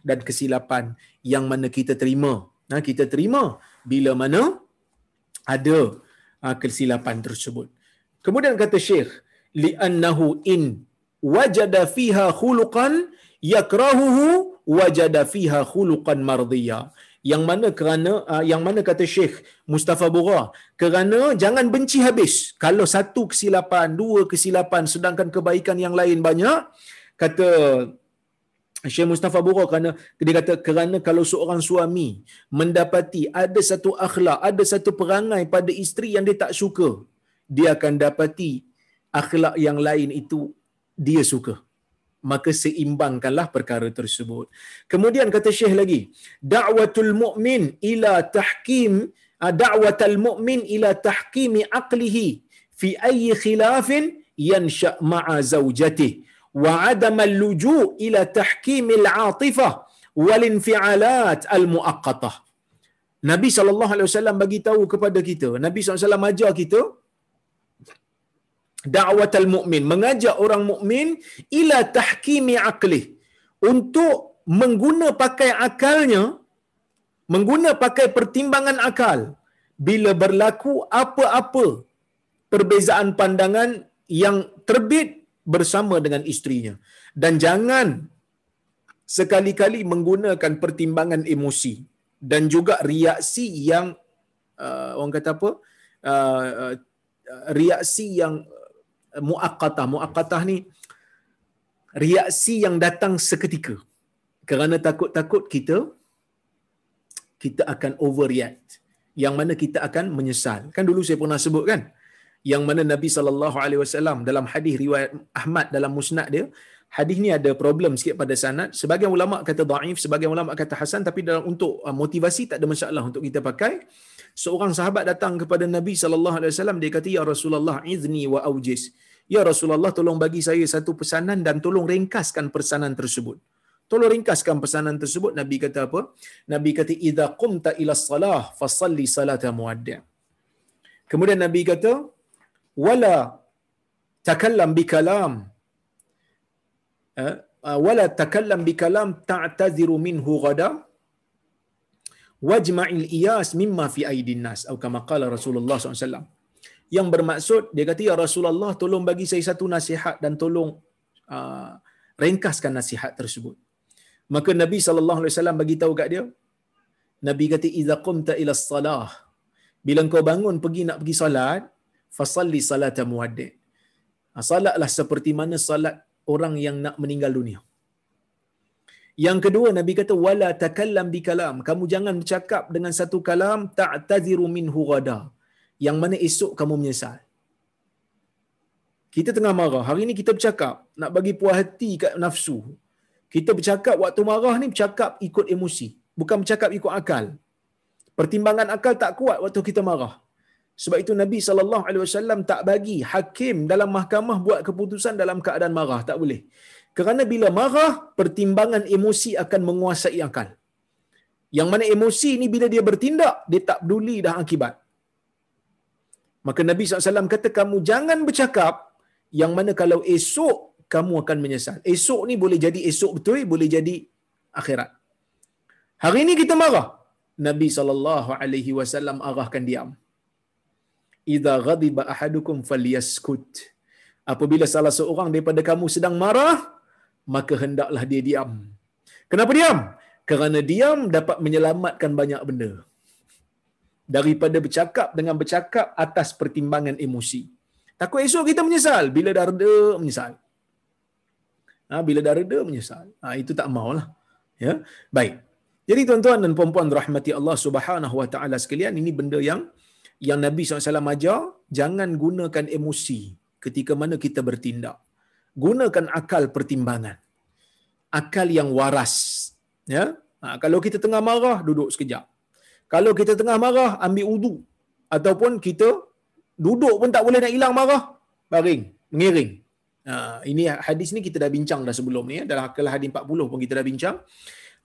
dan kesilapan yang mana kita terima. Nah, kita terima bila mana ada uh, kesilapan tersebut. Kemudian kata Syekh, li'annahu in wajada fiha khuluqan yakrahuhu wajada fiha khuluqan mardiya yang mana kerana uh, yang mana kata Syekh Mustafa Bura kerana jangan benci habis. Kalau satu kesilapan dua kesilapan sedangkan kebaikan yang lain banyak kata Syekh Mustafa Bura kerana dia kata kerana kalau seorang suami mendapati ada satu akhlak ada satu perangai pada isteri yang dia tak suka dia akan dapati akhlak yang lain itu dia suka maka seimbangkanlah perkara tersebut. Kemudian kata Syekh lagi, da'watul mu'min ila tahkim ah, da'watul mu'min ila tahkimi aqlihi fi ayyi khilafin yansha ma'a zawjatihi wa 'adama al-luju' ila tahkimil 'atifah wal infi'alat al-muaqqatah. Nabi sallallahu alaihi wasallam bagi tahu kepada kita, Nabi sallallahu alaihi wasallam ajar kita da'watal mu'min mengajak orang mukmin ila tahkimi aqli untuk mengguna pakai akalnya mengguna pakai pertimbangan akal bila berlaku apa-apa perbezaan pandangan yang terbit bersama dengan istrinya dan jangan sekali-kali menggunakan pertimbangan emosi dan juga reaksi yang uh, orang kata apa? Uh, uh, reaksi yang muakkatah. Muakkatah ni reaksi yang datang seketika. Kerana takut-takut kita kita akan overreact. Yang mana kita akan menyesal. Kan dulu saya pernah sebut kan? Yang mana Nabi sallallahu alaihi wasallam dalam hadis riwayat Ahmad dalam musnad dia, hadis ni ada problem sikit pada sanad. Sebagian ulama kata dhaif, sebagian ulama kata hasan tapi dalam untuk uh, motivasi tak ada masalah untuk kita pakai. Seorang sahabat datang kepada Nabi sallallahu alaihi wasallam dia kata ya Rasulullah izni wa aujiz. Ya Rasulullah tolong bagi saya satu pesanan dan tolong ringkaskan pesanan tersebut. Tolong ringkaskan pesanan tersebut. Nabi kata apa? Nabi kata idza qumta ila salah fasalli salata muaddi'. Kemudian Nabi kata wala takallam bi kalam eh, wala takallam bi kalam ta'taziru minhu ghada wajma'il iyas mimma fi aidin nas atau kama qala Rasulullah SAW yang bermaksud dia kata ya Rasulullah tolong bagi saya satu nasihat dan tolong uh, ringkaskan nasihat tersebut. Maka Nabi sallallahu alaihi wasallam bagi tahu kat dia Nabi kata idza qumta ila salah bila kau bangun pergi nak pergi solat fasalli salata muaddi. Ha, salatlah seperti mana salat orang yang nak meninggal dunia. Yang kedua Nabi kata wala takallam bi kalam. Kamu jangan bercakap dengan satu kalam ta'taziru minhu ghada yang mana esok kamu menyesal. Kita tengah marah. Hari ini kita bercakap nak bagi puas hati kat nafsu. Kita bercakap waktu marah ni bercakap ikut emosi, bukan bercakap ikut akal. Pertimbangan akal tak kuat waktu kita marah. Sebab itu Nabi wasallam tak bagi hakim dalam mahkamah buat keputusan dalam keadaan marah, tak boleh. Kerana bila marah, pertimbangan emosi akan menguasai akal. Yang mana emosi ni bila dia bertindak, dia tak peduli dah akibat. Maka Nabi SAW kata kamu jangan bercakap yang mana kalau esok kamu akan menyesal. Esok ni boleh jadi esok betul, boleh jadi akhirat. Hari ini kita marah. Nabi SAW arahkan diam. Iza ghadiba ahadukum falyaskut. Apabila salah seorang daripada kamu sedang marah, maka hendaklah dia diam. Kenapa diam? Kerana diam dapat menyelamatkan banyak benda daripada bercakap dengan bercakap atas pertimbangan emosi. Takut esok kita menyesal. Bila dah reda, menyesal. Ha, bila dah reda, menyesal. Ha, itu tak maulah. Ya? Baik. Jadi tuan-tuan dan puan-puan rahmati Allah subhanahu wa ta'ala sekalian, ini benda yang yang Nabi SAW ajar, jangan gunakan emosi ketika mana kita bertindak. Gunakan akal pertimbangan. Akal yang waras. Ya? Ha, kalau kita tengah marah, duduk sekejap. Kalau kita tengah marah, ambil wudu. Ataupun kita duduk pun tak boleh nak hilang marah. Baring, mengiring. Ha, ini hadis ni kita dah bincang dah sebelum ni. Ya. Dalam kelas hadis 40 pun kita dah bincang.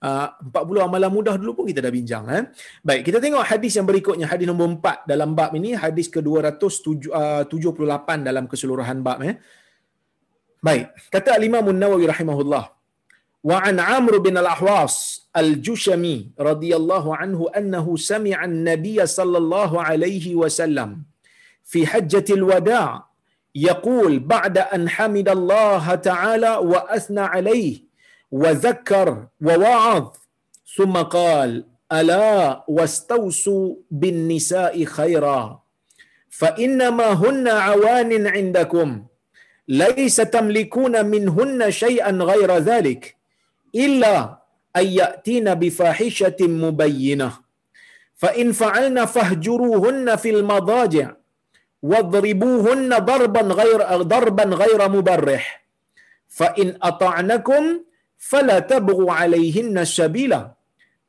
Uh, 40 amalan mudah dulu pun kita dah bincang. Eh. Baik, kita tengok hadis yang berikutnya. Hadis nombor 4 dalam bab ini. Hadis ke-278 dalam keseluruhan bab. Eh. Baik, kata Al-Imam Nawawi rahimahullah. وعن عمرو بن الأحواص الجشمي رضي الله عنه أنه سمع النبي صلى الله عليه وسلم في حجة الوداع يقول بعد أن حمد الله تعالى وأثنى عليه وذكر ووعظ ثم قال ألا واستوصوا بالنساء خيرا فإنما هن عوان عندكم ليس تملكون منهن شيئا غير ذلك إلا أن يأتين بفاحشة مبينة. فإن فعلن فاهجروهن في المضاجع واضربوهن ضربا غير ضربا غير مبرح. فإن أطعنكم فلا تبغوا عليهن السبيل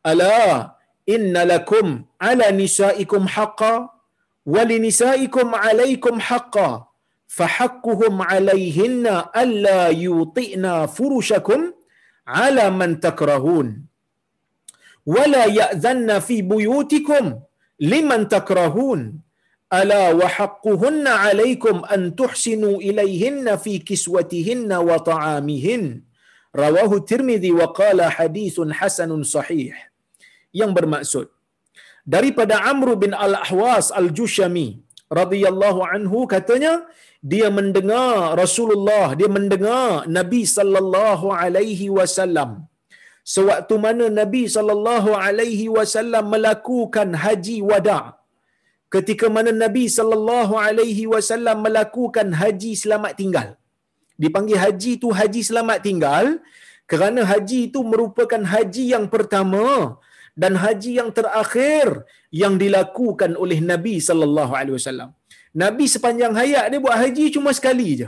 ألا إن لكم على نسائكم حقا ولنسائكم عليكم حقا. فحقهم عليهن ألا يوطئن فرشكم ala man takrahun. Wala ya'zanna fi buyutikum liman takrahun. Ala wa haqquhunna alaikum an tuhsinu ilayhinna fi kiswatihinna wa ta'amihin. Rawahu tirmidhi wa qala hadithun hasanun sahih. Yang bermaksud daripada Amr bin Al-Ahwas Al-Jushami radhiyallahu anhu katanya dia mendengar Rasulullah dia mendengar Nabi sallallahu alaihi wasallam. Sewaktu mana Nabi sallallahu alaihi wasallam melakukan haji wada ketika mana Nabi sallallahu alaihi wasallam melakukan haji selamat tinggal. Dipanggil haji tu haji selamat tinggal kerana haji itu merupakan haji yang pertama dan haji yang terakhir yang dilakukan oleh Nabi sallallahu alaihi wasallam. Nabi sepanjang hayat dia buat haji cuma sekali je.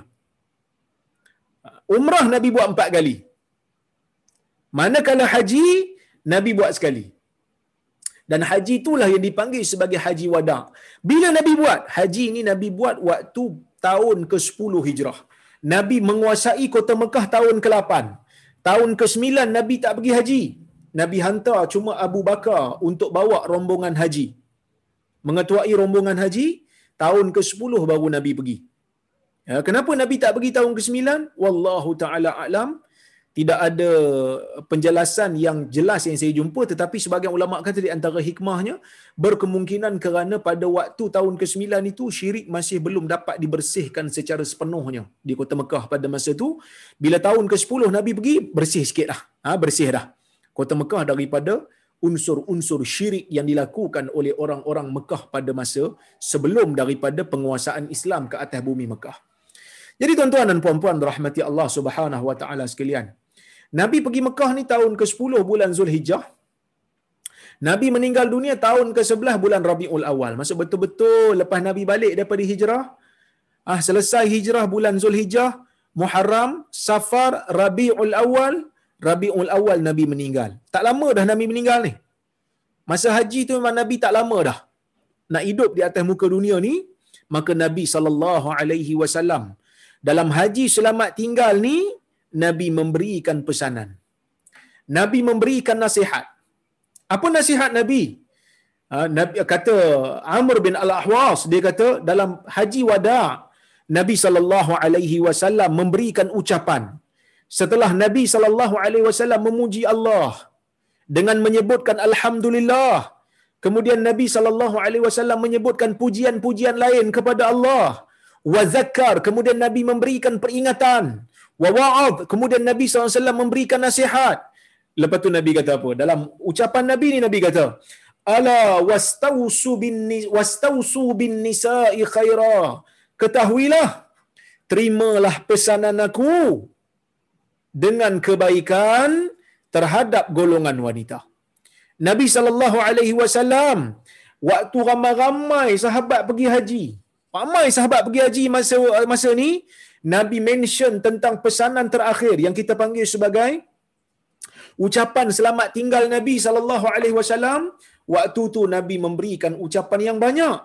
Umrah Nabi buat empat kali. Manakala haji Nabi buat sekali. Dan haji itulah yang dipanggil sebagai haji wada. Bila Nabi buat? Haji ini Nabi buat waktu tahun ke-10 Hijrah. Nabi menguasai kota Mekah tahun ke-8. Tahun ke-9 Nabi tak pergi haji. Nabi hantar cuma Abu Bakar untuk bawa rombongan haji. Mengetuai rombongan haji, tahun ke-10 baru Nabi pergi. Ya, kenapa Nabi tak pergi tahun ke-9? Wallahu ta'ala a'lam. Tidak ada penjelasan yang jelas yang saya jumpa tetapi sebagian ulama kata di antara hikmahnya berkemungkinan kerana pada waktu tahun ke-9 itu syirik masih belum dapat dibersihkan secara sepenuhnya di kota Mekah pada masa itu. Bila tahun ke-10 Nabi pergi, bersih sikit dah. Ha, bersih dah. Kota Mekah daripada unsur-unsur syirik yang dilakukan oleh orang-orang Mekah pada masa sebelum daripada penguasaan Islam ke atas bumi Mekah. Jadi tuan-tuan dan puan-puan rahmati Allah Subhanahu wa taala sekalian. Nabi pergi Mekah ni tahun ke-10 bulan Zulhijjah. Nabi meninggal dunia tahun ke-11 bulan Rabiul Awal. Maksud betul-betul lepas Nabi balik daripada hijrah, ah selesai hijrah bulan Zulhijjah, Muharram, Safar, Rabiul Awal, Rabiul Awal Nabi meninggal. Tak lama dah Nabi meninggal ni. Masa haji tu memang Nabi tak lama dah. Nak hidup di atas muka dunia ni, maka Nabi sallallahu alaihi wasallam dalam haji selamat tinggal ni Nabi memberikan pesanan. Nabi memberikan nasihat. Apa nasihat Nabi? Ha, Nabi kata Amr bin Al-Ahwas dia kata dalam haji wada Nabi sallallahu alaihi wasallam memberikan ucapan setelah Nabi sallallahu alaihi wasallam memuji Allah dengan menyebutkan alhamdulillah kemudian Nabi sallallahu alaihi wasallam menyebutkan pujian-pujian lain kepada Allah wa zakkar kemudian Nabi memberikan peringatan wa wa'ad kemudian Nabi SAW memberikan nasihat. Lepas tu Nabi kata apa? Dalam ucapan Nabi ni Nabi kata ala wastausu bin wastausu bin nisa'i khaira. Ketahuilah terimalah pesanan aku dengan kebaikan terhadap golongan wanita. Nabi sallallahu alaihi wasallam waktu ramai-ramai sahabat pergi haji ramai sahabat pergi haji masa masa ni Nabi mention tentang pesanan terakhir yang kita panggil sebagai ucapan selamat tinggal Nabi sallallahu alaihi wasallam. Waktu tu Nabi memberikan ucapan yang banyak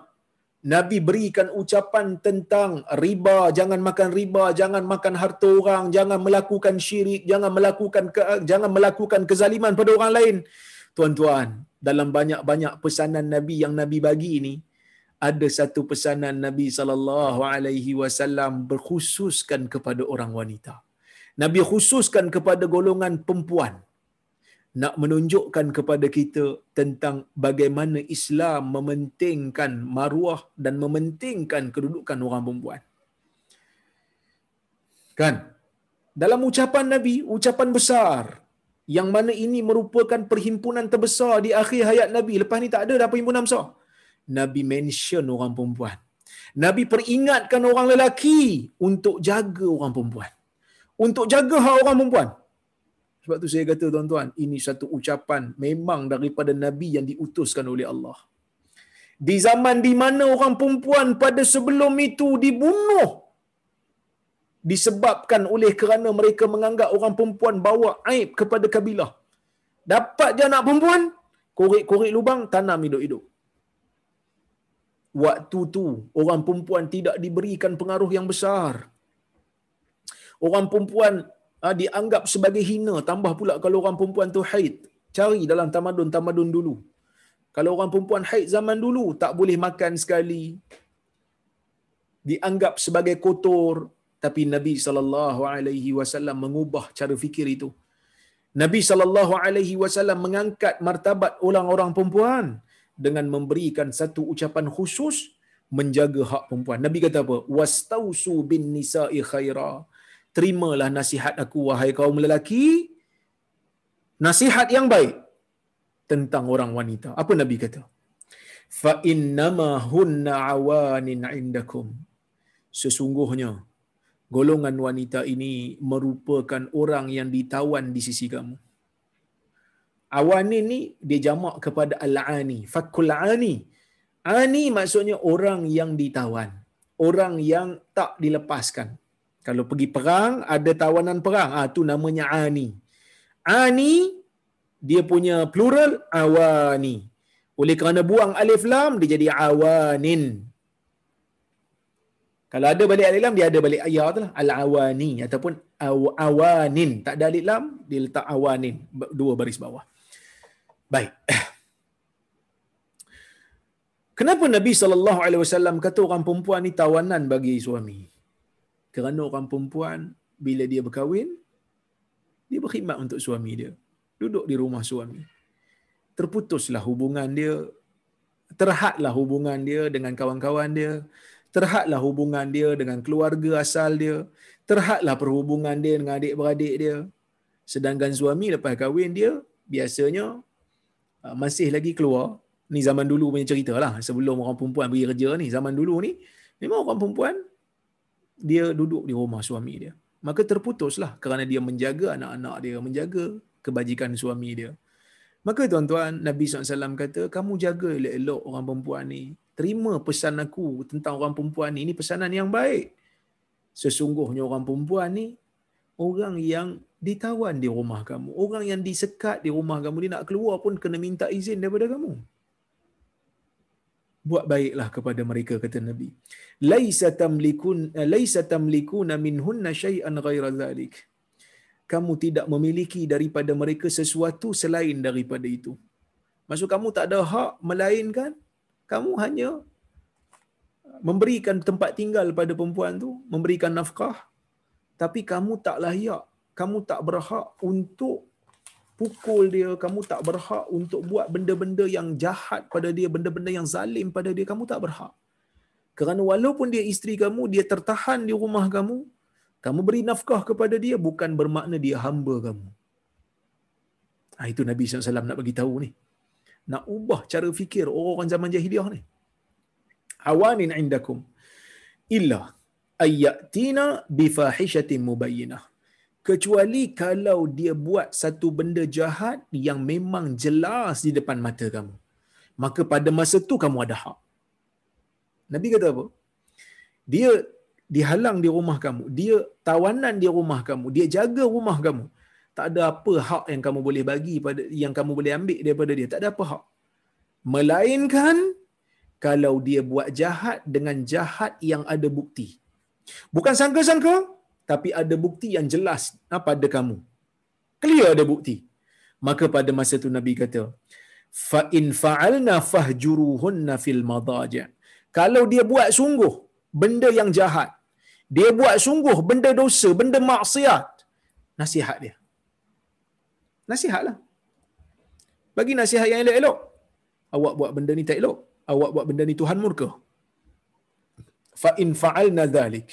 Nabi berikan ucapan tentang riba, jangan makan riba, jangan makan harta orang, jangan melakukan syirik, jangan melakukan ke, jangan melakukan kezaliman pada orang lain. Tuan-tuan, dalam banyak-banyak pesanan Nabi yang Nabi bagi ini, ada satu pesanan Nabi sallallahu alaihi wasallam berkhususkan kepada orang wanita. Nabi khususkan kepada golongan perempuan nak menunjukkan kepada kita tentang bagaimana Islam mementingkan maruah dan mementingkan kedudukan orang perempuan. Kan? Dalam ucapan Nabi, ucapan besar yang mana ini merupakan perhimpunan terbesar di akhir hayat Nabi. Lepas ni tak ada dah perhimpunan besar. Nabi mention orang perempuan. Nabi peringatkan orang lelaki untuk jaga orang perempuan. Untuk jaga hak orang perempuan. Sebab tu saya kata tuan-tuan, ini satu ucapan memang daripada Nabi yang diutuskan oleh Allah. Di zaman di mana orang perempuan pada sebelum itu dibunuh disebabkan oleh kerana mereka menganggap orang perempuan bawa aib kepada kabilah. Dapat dia anak perempuan, korek-korek lubang, tanam hidup-hidup. Waktu tu, orang perempuan tidak diberikan pengaruh yang besar. Orang perempuan ha, dianggap sebagai hina, tambah pula kalau orang perempuan tu haid. Cari dalam tamadun-tamadun dulu. Kalau orang perempuan haid zaman dulu, tak boleh makan sekali. Dianggap sebagai kotor, tapi Nabi sallallahu alaihi wasallam mengubah cara fikir itu. Nabi sallallahu alaihi wasallam mengangkat martabat orang-orang perempuan dengan memberikan satu ucapan khusus menjaga hak perempuan. Nabi kata apa? Wastausu bin nisa'i khaira. Terimalah nasihat aku wahai kaum lelaki. Nasihat yang baik tentang orang wanita. Apa Nabi kata? Fa innama hunna awanin indakum. Sesungguhnya golongan wanita ini merupakan orang yang ditawan di sisi kamu. Awanin ni dia jamak kepada al-ani, fakul ani. Ani maksudnya orang yang ditawan, orang yang tak dilepaskan. Kalau pergi perang ada tawanan perang, ah tu namanya ani. Ani dia punya plural awani. Oleh kerana buang alif lam dia jadi awanin. Kalau ada balik alif lam dia ada balik ayat tu lah al-awani ataupun awanin. Tak ada alif lam dia letak awanin dua baris bawah. Baik. [COUGHS] Kenapa Nabi wasallam kata orang perempuan ni tawanan bagi suami? Kerana orang perempuan bila dia berkahwin dia berkhidmat untuk suami dia. Duduk di rumah suami. Terputuslah hubungan dia terhadlah hubungan dia dengan kawan-kawan dia, terhadlah hubungan dia dengan keluarga asal dia, terhadlah perhubungan dia dengan adik-beradik dia. Sedangkan suami lepas kahwin dia biasanya uh, masih lagi keluar. Ni zaman dulu punya cerita lah. Sebelum orang perempuan pergi kerja ni, zaman dulu ni, memang orang perempuan dia duduk di rumah suami dia. Maka terputuslah kerana dia menjaga anak-anak dia, menjaga kebajikan suami dia. Maka tuan-tuan, Nabi SAW kata, kamu jaga elok-elok orang perempuan ni. Terima pesan aku tentang orang perempuan ni. Ini pesanan yang baik. Sesungguhnya orang perempuan ni, orang yang ditawan di rumah kamu. Orang yang disekat di rumah kamu. Dia nak keluar pun kena minta izin daripada kamu. Buat baiklah kepada mereka, kata Nabi. Laisa tamlikun, laisa tamlikuna minhunna syai'an ghaira zalik kamu tidak memiliki daripada mereka sesuatu selain daripada itu. Maksud kamu tak ada hak melainkan kamu hanya memberikan tempat tinggal pada perempuan tu, memberikan nafkah, tapi kamu tak layak, kamu tak berhak untuk pukul dia, kamu tak berhak untuk buat benda-benda yang jahat pada dia, benda-benda yang zalim pada dia, kamu tak berhak. Kerana walaupun dia isteri kamu, dia tertahan di rumah kamu, kamu beri nafkah kepada dia bukan bermakna dia hamba kamu. Ha, itu Nabi SAW nak bagi tahu ni. Nak ubah cara fikir orang-orang zaman jahiliah ni. Awanin indakum illa ayyatina bifahishatin mubayyinah. Kecuali kalau dia buat satu benda jahat yang memang jelas di depan mata kamu. Maka pada masa tu kamu ada hak. Nabi kata apa? Dia dihalang di rumah kamu, dia tawanan di rumah kamu, dia jaga rumah kamu. Tak ada apa hak yang kamu boleh bagi pada yang kamu boleh ambil daripada dia. Tak ada apa hak. Melainkan kalau dia buat jahat dengan jahat yang ada bukti. Bukan sangka-sangka, tapi ada bukti yang jelas pada kamu. Clear ada bukti. Maka pada masa itu Nabi kata, fa in fa'alna fahjuruhunna fil madaja. Kalau dia buat sungguh benda yang jahat, dia buat sungguh benda dosa, benda maksiat. Nasihat dia. Nasihatlah. Bagi nasihat yang elok-elok. Awak buat benda ni tak elok. Awak buat benda ni Tuhan murka. Fa in fa'alna dhalik.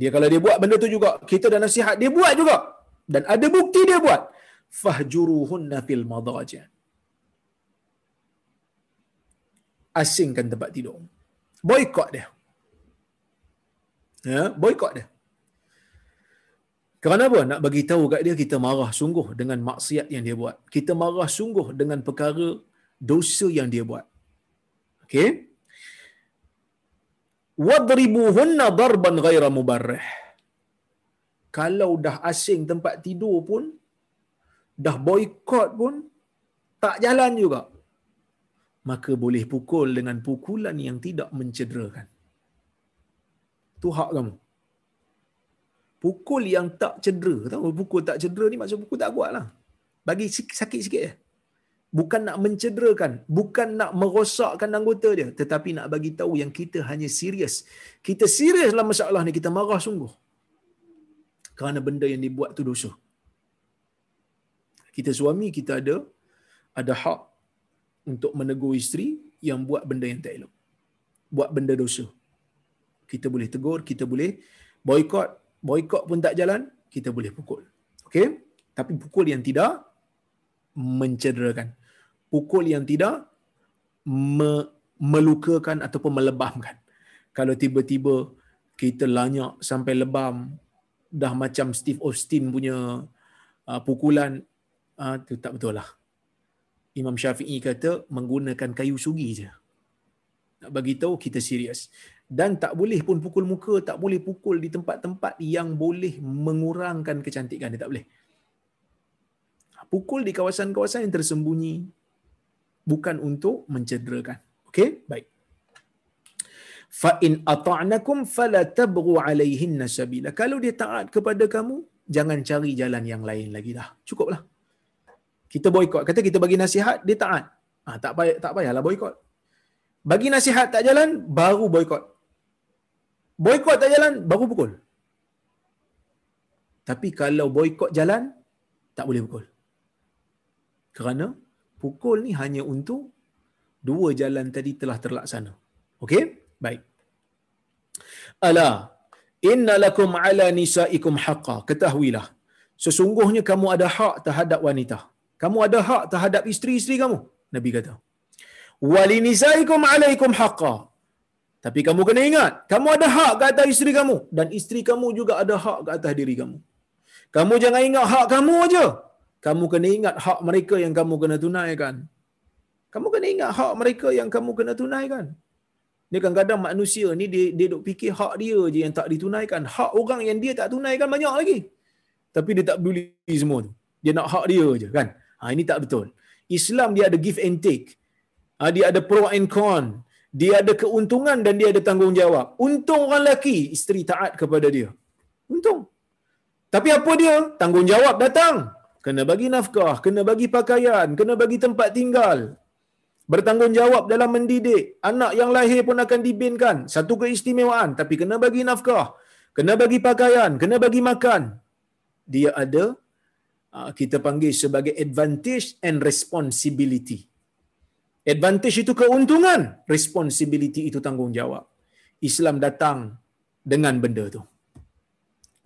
Dia kalau dia buat benda tu juga, kita dah nasihat, dia buat juga. Dan ada bukti dia buat. Fahjuruhunna fil madajah. Asingkan tempat tidur. Boykot dia. Ya, boykot dia. Kerana apa? Nak bagi tahu kat dia kita marah sungguh dengan maksiat yang dia buat. Kita marah sungguh dengan perkara dosa yang dia buat. Okey? Wadribuhunna darban ghaira mubarrih. Kalau dah asing tempat tidur pun, dah boykot pun, tak jalan juga. Maka boleh pukul dengan pukulan yang tidak mencederakan. Tu hak kamu. Pukul yang tak cedera. Tahu pukul tak cedera ni maksud pukul tak kuat lah. Bagi sakit sikit je. Bukan nak mencederakan. Bukan nak merosakkan anggota dia. Tetapi nak bagi tahu yang kita hanya serius. Kita serius dalam masalah ni. Kita marah sungguh. Kerana benda yang dibuat tu dosa. Kita suami kita ada ada hak untuk menegur isteri yang buat benda yang tak elok. Buat benda dosa. Kita boleh tegur, kita boleh boykot, boykot pun tak jalan, kita boleh pukul. Okey? Tapi pukul yang tidak mencederakan. Pukul yang tidak me- melukakan ataupun melebamkan. Kalau tiba-tiba kita lanyak sampai lebam dah macam Steve Austin punya uh, pukulan uh, tu tak betul lah. Imam Syafi'i kata menggunakan kayu sugi je. Nak bagi tahu kita serius dan tak boleh pun pukul muka, tak boleh pukul di tempat-tempat yang boleh mengurangkan kecantikan dia tak boleh. Pukul di kawasan-kawasan yang tersembunyi bukan untuk mencederakan. Okey? Baik. Fa in ata'nakum fala tabghu alaihinna sabila. Kalau dia taat kepada kamu, jangan cari jalan yang lain lagi dah. Cukuplah. Kita boykot. Kata kita bagi nasihat, dia taat. Ah, tak payah tak payahlah boykot. Bagi nasihat tak jalan, baru boykot. Boykot tak jalan, baru pukul. Tapi kalau boykot jalan, tak boleh pukul. Kerana pukul ni hanya untuk dua jalan tadi telah terlaksana. Okey? Baik. Ala inna lakum ala nisaikum haqqa. Ketahuilah. Sesungguhnya kamu ada hak terhadap wanita. Kamu ada hak terhadap isteri-isteri kamu. Nabi kata. Wali nisaikum alaikum haqqa. Tapi kamu kena ingat, kamu ada hak ke atas isteri kamu dan isteri kamu juga ada hak ke atas diri kamu. Kamu jangan ingat hak kamu aja. Kamu kena ingat hak mereka yang kamu kena tunaikan. Kamu kena ingat hak mereka yang kamu kena tunaikan. Ni kadang-kadang manusia ni dia, dia duk fikir hak dia je yang tak ditunaikan. Hak orang yang dia tak tunaikan banyak lagi. Tapi dia tak peduli semua tu. Dia nak hak dia je kan. Ha, ini tak betul. Islam dia ada give and take. Ha, dia ada pro and con dia ada keuntungan dan dia ada tanggungjawab. Untung orang lelaki, isteri taat kepada dia. Untung. Tapi apa dia? Tanggungjawab datang. Kena bagi nafkah, kena bagi pakaian, kena bagi tempat tinggal. Bertanggungjawab dalam mendidik. Anak yang lahir pun akan dibinkan. Satu keistimewaan. Tapi kena bagi nafkah. Kena bagi pakaian, kena bagi makan. Dia ada, ah, kita panggil sebagai advantage and responsibility. Advantage itu keuntungan, responsibility itu tanggungjawab. Islam datang dengan benda tu.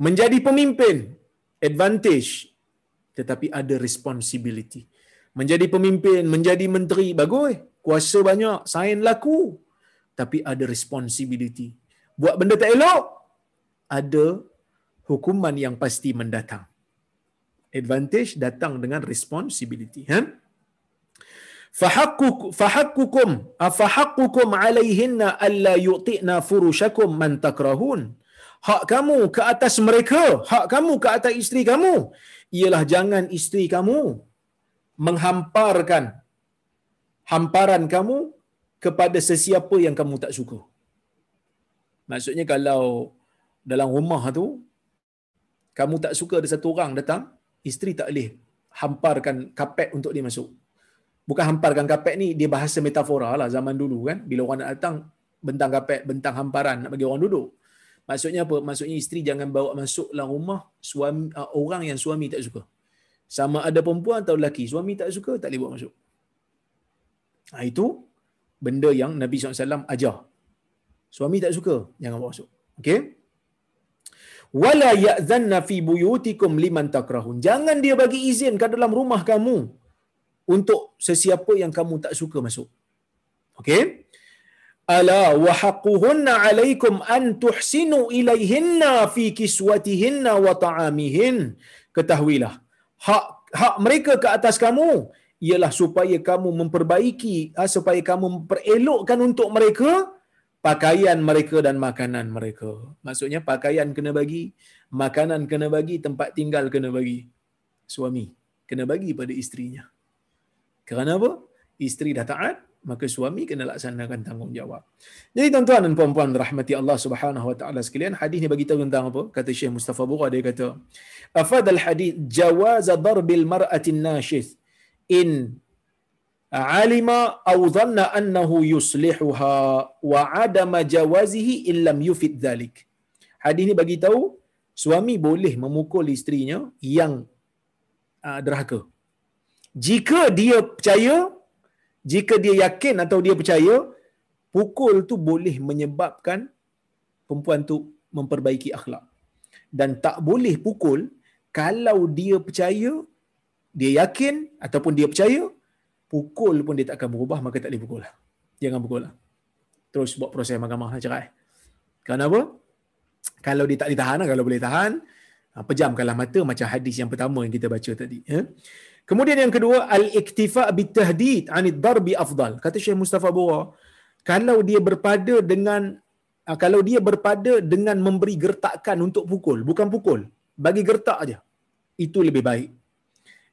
Menjadi pemimpin, advantage tetapi ada responsibility. Menjadi pemimpin, menjadi menteri, bagus. Kuasa banyak, sain laku. Tapi ada responsibility. Buat benda tak elok, ada hukuman yang pasti mendatang. Advantage datang dengan responsibility. Ha? fahaqqukum afahaqqukum alaihinna alla yu'tina furushakum man takrahun hak kamu ke atas mereka hak kamu ke atas isteri kamu ialah jangan isteri kamu menghamparkan hamparan kamu kepada sesiapa yang kamu tak suka. Maksudnya kalau dalam rumah tu kamu tak suka ada satu orang datang isteri tak boleh hamparkan kapet untuk dia masuk. Bukan hamparkan kapet ni dia bahasa metafora lah zaman dulu kan. Bila orang nak datang bentang kapet bentang hamparan nak bagi orang duduk maksudnya apa? Maksudnya isteri jangan bawa masuk rumah suami uh, orang yang suami tak suka. Sama ada perempuan atau lelaki suami tak suka tak boleh bawa masuk. Ha, itu benda yang Nabi SAW ajar. Suami tak suka jangan bawa masuk. Okey? Wala ya'zanna fi buyutikum liman takrahun. Jangan dia bagi izin kat dalam rumah kamu untuk sesiapa yang kamu tak suka masuk. Okey haqquhunna alaikum an tuhsinu ilaihinna fi kiswatihinna wa ta'amihin ketahuilah hak hak mereka ke atas kamu ialah supaya kamu memperbaiki ah, supaya kamu memperelokkan untuk mereka pakaian mereka dan makanan mereka. Maksudnya pakaian kena bagi, makanan kena bagi, tempat tinggal kena bagi. Suami kena bagi pada isterinya. Kerana apa? Isteri dah taat, maka suami kena laksanakan tanggungjawab. Jadi tuan-tuan dan puan-puan rahmati Allah Subhanahu wa taala sekalian, hadis ni bagi tahu tentang apa? Kata Syekh Mustafa Bura dia kata, "Afadal hadis jawaz darbil mar'atin nashith in alima aw dhanna annahu yuslihuha wa adama jawazihi illam yufid dhalik. Hadis ni bagi tahu suami boleh memukul isterinya yang uh, derhaka. Jika dia percaya, jika dia yakin atau dia percaya, pukul tu boleh menyebabkan perempuan tu memperbaiki akhlak. Dan tak boleh pukul kalau dia percaya, dia yakin ataupun dia percaya, pukul pun dia tak akan berubah maka tak boleh pukul lah. Jangan pukul lah. Terus buat proses mahkamah lah cerai. Kenapa? Kalau dia tak ditahan lah, kalau boleh tahan, ha, pejamkanlah mata macam hadis yang pertama yang kita baca tadi. Ya? Kemudian yang kedua, al-iktifa bitahdid anid darbi afdal. Kata Syekh Mustafa Bura, kalau dia berpada dengan ha, kalau dia berpada dengan memberi gertakan untuk pukul, bukan pukul, bagi gertak aja. Itu lebih baik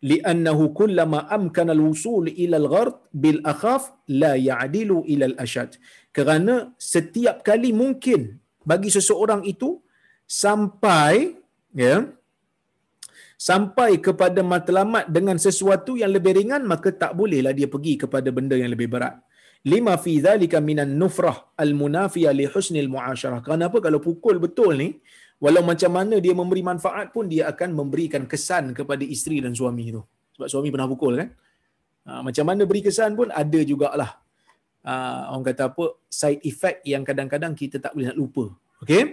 li'annahu kullama amkana al-wusul ila al-ghard bil akhaf la ya'dilu ila al-ashad kerana setiap kali mungkin bagi seseorang itu sampai ya sampai kepada matlamat dengan sesuatu yang lebih ringan maka tak bolehlah dia pergi kepada benda yang lebih berat lima fi dhalika minan nufrah al-munafiyah li husnil muasyarah kenapa kalau pukul betul ni walau macam mana dia memberi manfaat pun dia akan memberikan kesan kepada isteri dan suami itu. Sebab suami pernah pukul kan. Ha, macam mana beri kesan pun ada jugalah. Ha, orang kata apa side effect yang kadang-kadang kita tak boleh nak lupa. Okey.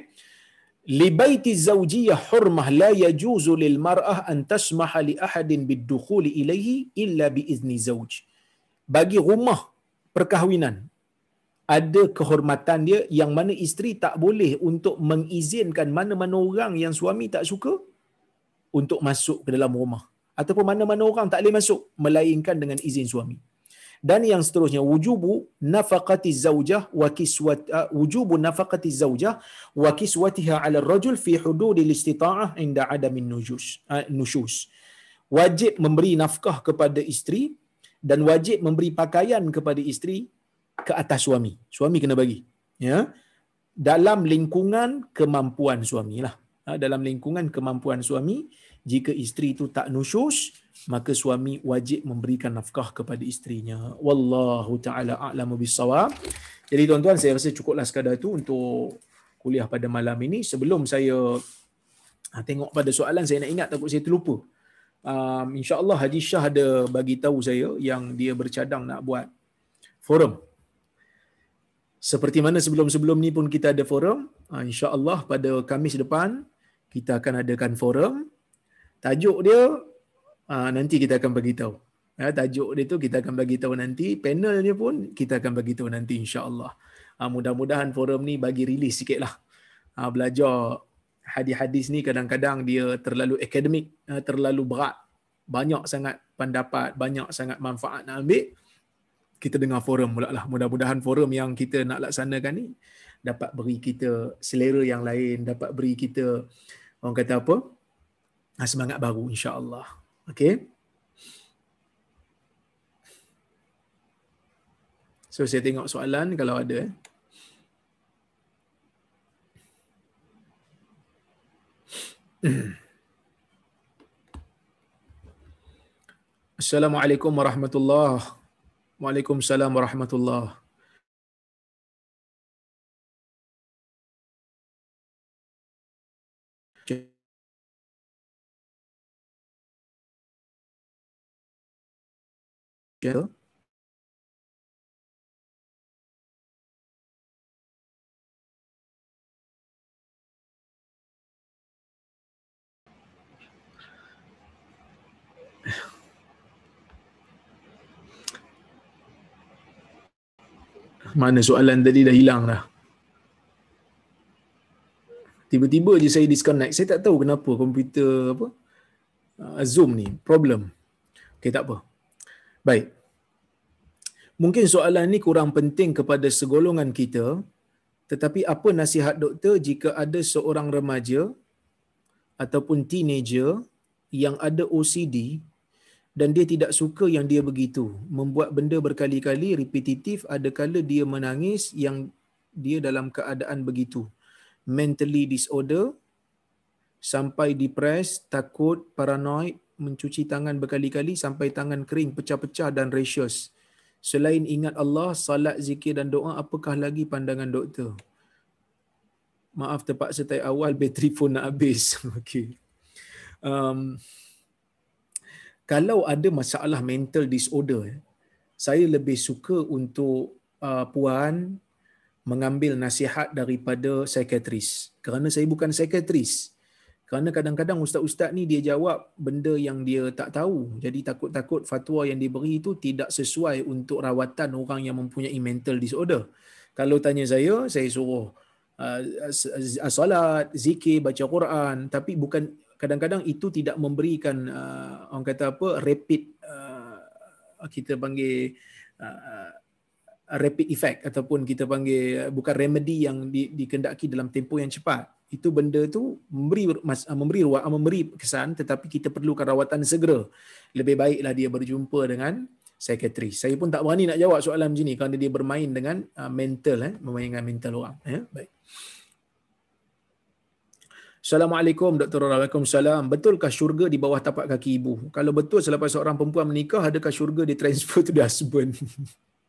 Yajuzu lil mar'ah an tasmaha li ahadin bid-dukhul ilayhi illa bi izni zawj. Bagi rumah perkahwinan ada kehormatan dia yang mana isteri tak boleh untuk mengizinkan mana-mana orang yang suami tak suka untuk masuk ke dalam rumah ataupun mana-mana orang tak boleh masuk melainkan dengan izin suami. Dan yang seterusnya wujubu nafaqati zaujah wa kiswat uh, wujubu nafaqati zaujah wa kiswatiha 'ala ar-rajul fi hududil istita'ah inda adamin nujus uh, nushus. Wajib memberi nafkah kepada isteri dan wajib memberi pakaian kepada isteri ke atas suami. Suami kena bagi. Ya. Dalam lingkungan kemampuan suami lah. Ha, dalam lingkungan kemampuan suami, jika isteri itu tak nusyus, maka suami wajib memberikan nafkah kepada isterinya. Wallahu ta'ala a'lamu bisawab. Jadi tuan-tuan, saya rasa cukuplah sekadar itu untuk kuliah pada malam ini. Sebelum saya ha, tengok pada soalan, saya nak ingat takut saya terlupa. Um, InsyaAllah Haji Shah ada bagi tahu saya yang dia bercadang nak buat forum seperti mana sebelum-sebelum ni pun kita ada forum, ah, insya-Allah pada Kamis depan kita akan adakan forum. Tajuk dia ah, nanti kita akan bagi tahu. Ya, tajuk dia tu kita akan bagi tahu nanti, panelnya pun kita akan bagi tahu nanti insya-Allah. Ah, mudah-mudahan forum ni bagi rilis sikitlah. Belajar hadis-hadis ni kadang-kadang dia terlalu akademik, terlalu berat. Banyak sangat pendapat, banyak sangat manfaat nak ambil kita dengar forum pula lah. Mudah-mudahan forum yang kita nak laksanakan ni dapat beri kita selera yang lain, dapat beri kita orang kata apa? Ah, semangat baru insya-Allah. Okey. So saya tengok soalan kalau ada eh. [CLEARS THROAT] Assalamualaikum warahmatullahi Waalaikumsalam warahmatullahi quedo. Mana soalan tadi dah hilang dah. Tiba-tiba je saya disconnect. Saya tak tahu kenapa komputer apa ah, Zoom ni problem. Okay, tak apa. Baik. Mungkin soalan ni kurang penting kepada segolongan kita. Tetapi apa nasihat doktor jika ada seorang remaja ataupun teenager yang ada OCD dan dia tidak suka yang dia begitu membuat benda berkali-kali repetitif ada kala dia menangis yang dia dalam keadaan begitu mentally disorder sampai depressed takut paranoid mencuci tangan berkali-kali sampai tangan kering pecah-pecah dan rashes selain ingat Allah salat zikir dan doa apakah lagi pandangan doktor maaf terpaksa tai awal bateri phone nak habis [LAUGHS] okey um, kalau ada masalah mental disorder, saya lebih suka untuk uh, puan mengambil nasihat daripada psikiatris. Kerana saya bukan psikiatris. Kerana kadang-kadang ustaz-ustaz ni dia jawab benda yang dia tak tahu. Jadi takut-takut fatwa yang diberi itu tidak sesuai untuk rawatan orang yang mempunyai mental disorder. Kalau tanya saya, saya suruh uh, solat, zikir, baca Quran. Tapi bukan kadang-kadang itu tidak memberikan uh, orang kata apa rapid uh, kita panggil uh, rapid effect ataupun kita panggil bukan remedy yang di, dikendaki dalam tempoh yang cepat itu benda tu memberi uh, memberi ruang uh, memberi kesan tetapi kita perlukan rawatan segera lebih baiklah dia berjumpa dengan psikiatris saya pun tak berani nak jawab soalan macam ni kerana dia bermain dengan uh, mental eh memainkan mental orang eh baik Assalamualaikum Dr. Waalaikumsalam. Betulkah syurga di bawah tapak kaki ibu? Kalau betul selepas seorang perempuan menikah, adakah syurga ditransfer to the husband?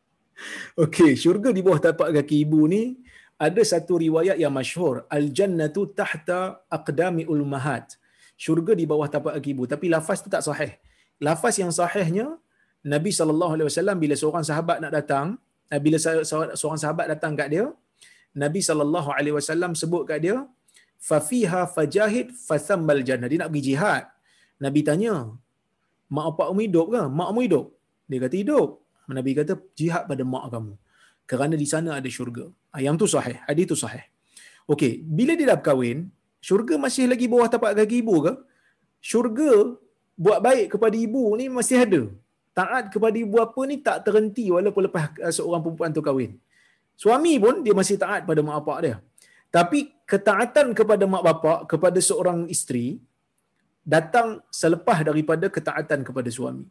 [LAUGHS] Okey, syurga di bawah tapak kaki ibu ni ada satu riwayat yang masyhur. Al-jannatu tahta aqdami ulmahat. Syurga di bawah tapak ibu. Tapi lafaz tu tak sahih. Lafaz yang sahihnya, Nabi SAW bila seorang sahabat nak datang, eh, bila seorang sahabat datang kat dia, Nabi SAW sebut kat dia, fafiha fajahid fathammal jannah dia nak pergi jihad nabi tanya mak apa kamu hidup ke mak kamu hidup dia kata hidup nabi kata jihad pada mak kamu kerana di sana ada syurga. Ah, yang tu sahih. Hadis tu sahih. Okey bila dia dah berkahwin syurga masih lagi bawah tapak kaki ibu ke? Syurga buat baik kepada ibu ni masih ada. Taat kepada ibu apa ni tak terhenti walaupun lepas ah, seorang perempuan tu kahwin. Suami pun dia masih taat pada mak bapak dia. Tapi ketaatan kepada mak bapak, kepada seorang isteri, datang selepas daripada ketaatan kepada suami.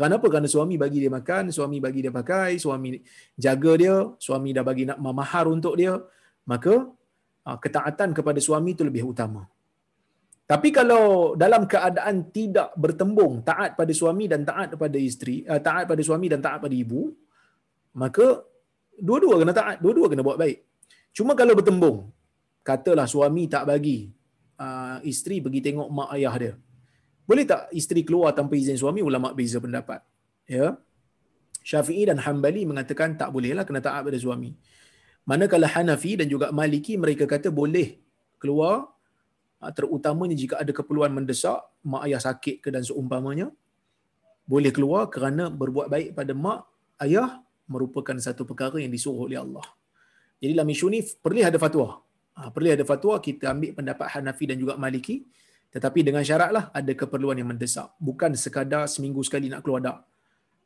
Kenapa? Kerana suami bagi dia makan, suami bagi dia pakai, suami jaga dia, suami dah bagi nak mahar untuk dia, maka ah, ketaatan kepada suami itu lebih utama. Tapi kalau dalam keadaan tidak bertembung taat pada suami dan taat pada isteri, ah, taat pada suami dan taat pada ibu, maka dua-dua kena taat, dua-dua kena buat baik. Cuma kalau bertembung, katalah suami tak bagi uh, isteri pergi tengok mak ayah dia. Boleh tak isteri keluar tanpa izin suami? Ulama beza pendapat. Ya. Syafi'i dan Hambali mengatakan tak bolehlah kena taat pada suami. Manakala Hanafi dan juga Maliki mereka kata boleh keluar uh, terutamanya jika ada keperluan mendesak, mak ayah sakit ke dan seumpamanya, boleh keluar kerana berbuat baik pada mak ayah merupakan satu perkara yang disuruh oleh Allah. Jadi dalam isu ni perlu ada fatwa. Ha, perlu ada fatwa, kita ambil pendapat Hanafi dan juga Maliki. Tetapi dengan syaratlah ada keperluan yang mendesak. Bukan sekadar seminggu sekali nak keluar dak.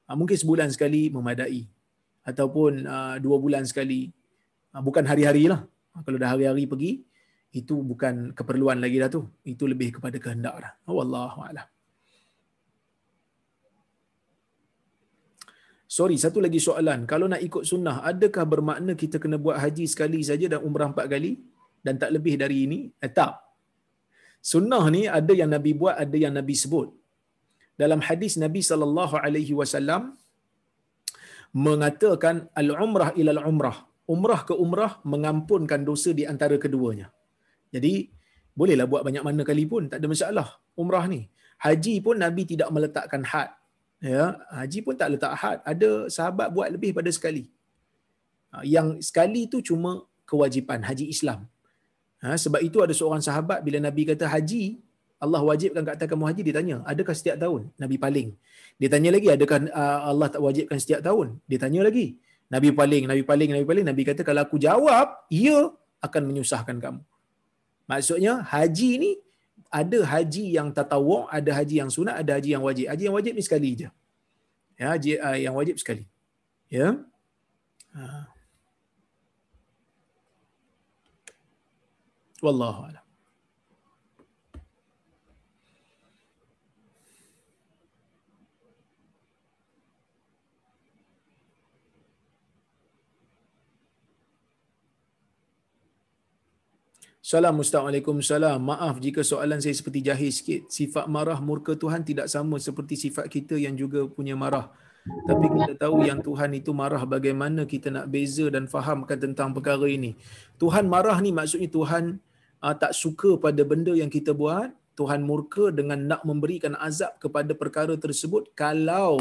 Ha, mungkin sebulan sekali memadai. Ataupun uh, dua bulan sekali. Ha, bukan hari-hari lah. Kalau dah hari-hari pergi, itu bukan keperluan lagi dah tu. Itu lebih kepada kehendak dah. Wallahualam. Sorry, satu lagi soalan. Kalau nak ikut sunnah, adakah bermakna kita kena buat haji sekali saja dan umrah empat kali dan tak lebih dari ini? Eh, tak. Sunnah ni ada yang Nabi buat, ada yang Nabi sebut. Dalam hadis Nabi sallallahu alaihi wasallam mengatakan al-umrah ila al-umrah. Umrah ke umrah mengampunkan dosa di antara keduanya. Jadi bolehlah buat banyak mana kali pun, tak ada masalah umrah ni. Haji pun Nabi tidak meletakkan had ya haji pun tak letak had ada sahabat buat lebih pada sekali ha, yang sekali tu cuma kewajipan haji Islam ha, sebab itu ada seorang sahabat bila nabi kata haji Allah wajibkan kat atas kamu haji dia tanya adakah setiap tahun nabi paling dia tanya lagi adakah uh, Allah tak wajibkan setiap tahun dia tanya lagi Nabi paling, Nabi paling, Nabi paling. Nabi kata kalau aku jawab, ia akan menyusahkan kamu. Maksudnya haji ni ada haji yang tatawwu, ada haji yang sunat, ada haji yang wajib. Haji yang wajib ni sekali je. Ya, haji uh, yang wajib sekali. Ya. Uh. Wallahu a'lam. Salam Assalamualaikum salam. Maaf jika soalan saya seperti jahil sikit. Sifat marah murka Tuhan tidak sama seperti sifat kita yang juga punya marah. Tapi kita tahu yang Tuhan itu marah bagaimana kita nak beza dan fahamkan tentang perkara ini. Tuhan marah ni maksudnya Tuhan uh, tak suka pada benda yang kita buat. Tuhan murka dengan nak memberikan azab kepada perkara tersebut kalau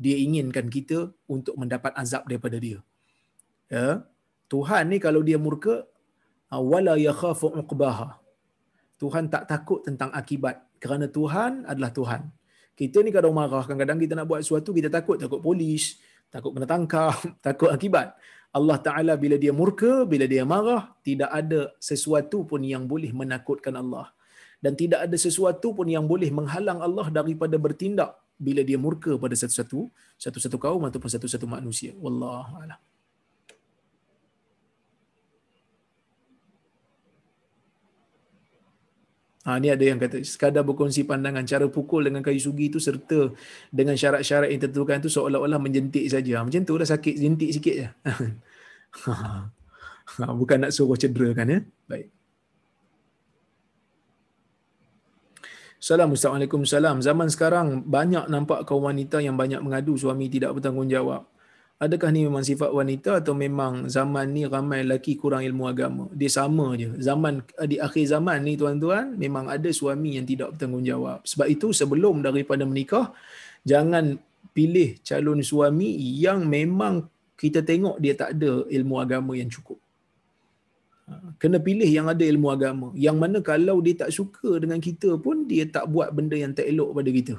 dia inginkan kita untuk mendapat azab daripada dia. Ya. Tuhan ni kalau dia murka Ah, wala yakhafu uqbaha. Tuhan tak takut tentang akibat kerana Tuhan adalah Tuhan. Kita ni kadang marah, kadang-kadang kita nak buat sesuatu kita takut, takut polis, takut kena tangkap, [LAUGHS] takut akibat. Allah Taala bila dia murka, bila dia marah, tidak ada sesuatu pun yang boleh menakutkan Allah. Dan tidak ada sesuatu pun yang boleh menghalang Allah daripada bertindak bila dia murka pada satu-satu satu-satu kaum ataupun satu-satu manusia. Wallahu a'lam. Ha, ni ada yang kata sekadar berkongsi pandangan cara pukul dengan kayu sugi itu serta dengan syarat-syarat yang tertentukan itu seolah-olah menjentik saja. Ha, macam tu lah sakit jentik sikit je. [LAUGHS] ha, bukan nak suruh cedera kan ya. Baik. Assalamualaikum salam. Zaman sekarang banyak nampak kaum wanita yang banyak mengadu suami tidak bertanggungjawab adakah ni memang sifat wanita atau memang zaman ni ramai lelaki kurang ilmu agama? Dia sama je. Zaman di akhir zaman ni tuan-tuan memang ada suami yang tidak bertanggungjawab. Sebab itu sebelum daripada menikah jangan pilih calon suami yang memang kita tengok dia tak ada ilmu agama yang cukup. Ha, kena pilih yang ada ilmu agama. Yang mana kalau dia tak suka dengan kita pun dia tak buat benda yang tak elok pada kita.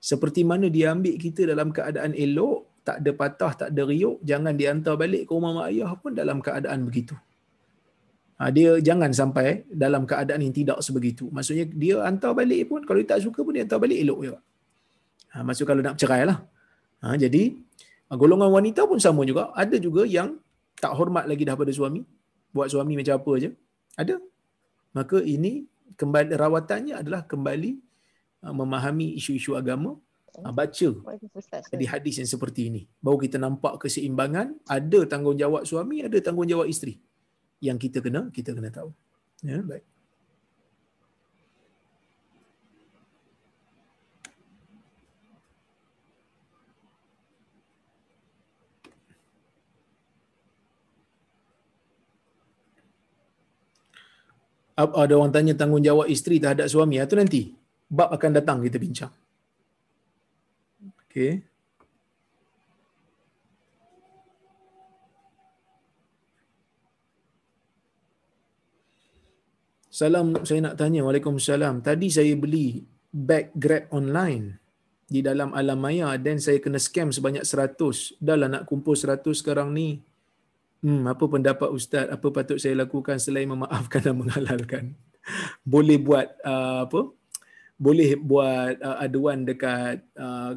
Seperti mana dia ambil kita dalam keadaan elok tak ada patah, tak ada riuk, jangan diantar balik ke rumah mak ayah pun dalam keadaan begitu. Ha, dia jangan sampai dalam keadaan yang tidak sebegitu. Maksudnya dia hantar balik pun, kalau dia tak suka pun dia hantar balik elok juga. Ha, maksud kalau nak cerai lah. Ha, jadi, golongan wanita pun sama juga. Ada juga yang tak hormat lagi dah pada suami. Buat suami macam apa aja. Ada. Maka ini kembali rawatannya adalah kembali uh, memahami isu-isu agama baca. Di hadis yang seperti ini. Baru kita nampak keseimbangan ada tanggungjawab suami ada tanggungjawab isteri. Yang kita kena kita kena tahu. Ya baik. Ada orang tanya tanggungjawab isteri terhadap suami itu nanti bab akan datang kita bincang Okay. Salam, saya nak tanya. Waalaikumsalam. Tadi saya beli bag Grab online di dalam alam maya dan saya kena scam sebanyak 100. Dah lah nak kumpul 100 sekarang ni. Hmm, apa pendapat Ustaz? Apa patut saya lakukan selain memaafkan dan menghalalkan? Boleh buat uh, apa? Boleh buat uh, aduan dekat uh,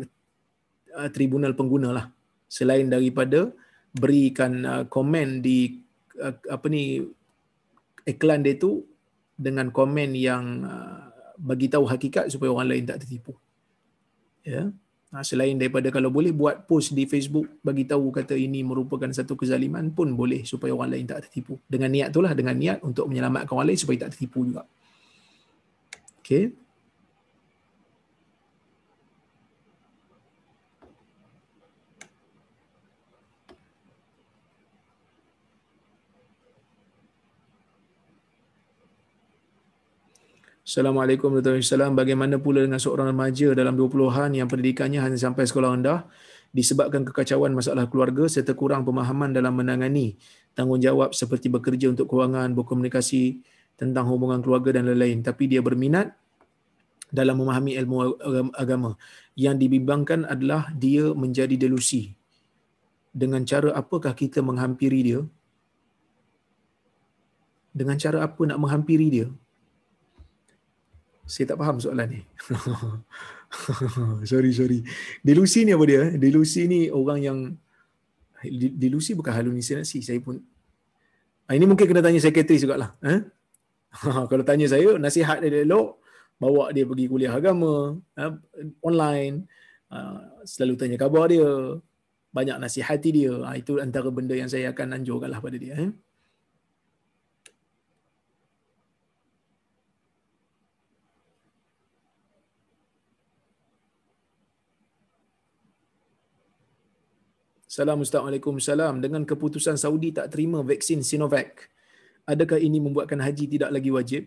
uh, tribunal pengguna lah. Selain daripada berikan uh, komen di uh, apa ni iklan dia tu dengan komen yang uh, bagi tahu hakikat supaya orang lain tak tertipu. Ya. Yeah. Selain daripada kalau boleh buat post di Facebook bagi tahu kata ini merupakan satu kezaliman pun boleh supaya orang lain tak tertipu. Dengan niat itulah dengan niat untuk menyelamatkan orang lain supaya tak tertipu juga. Okey Assalamualaikum warahmatullahi wabarakatuh. Bagaimana pula dengan seorang remaja dalam 20-an yang pendidikannya hanya sampai sekolah rendah disebabkan kekacauan masalah keluarga serta kurang pemahaman dalam menangani tanggungjawab seperti bekerja untuk kewangan, berkomunikasi tentang hubungan keluarga dan lain-lain. Tapi dia berminat dalam memahami ilmu agama. Yang dibimbangkan adalah dia menjadi delusi. dengan cara apakah kita menghampiri dia? Dengan cara apa nak menghampiri dia? Saya tak faham soalan ni. [LAUGHS] sorry, sorry. Delusi ni apa dia? Delusi ni orang yang delusi bukan halusinasi. Saya pun ah, ini mungkin kena tanya sekretari juga lah. Eh? [LAUGHS] Kalau tanya saya, nasihat dia elok, bawa dia pergi kuliah agama, eh, online, ah, selalu tanya khabar dia, banyak nasihati dia. Itu antara benda yang saya akan anjurkan lah pada dia. Eh? Salam. Dengan keputusan Saudi tak terima vaksin Sinovac, adakah ini membuatkan haji tidak lagi wajib?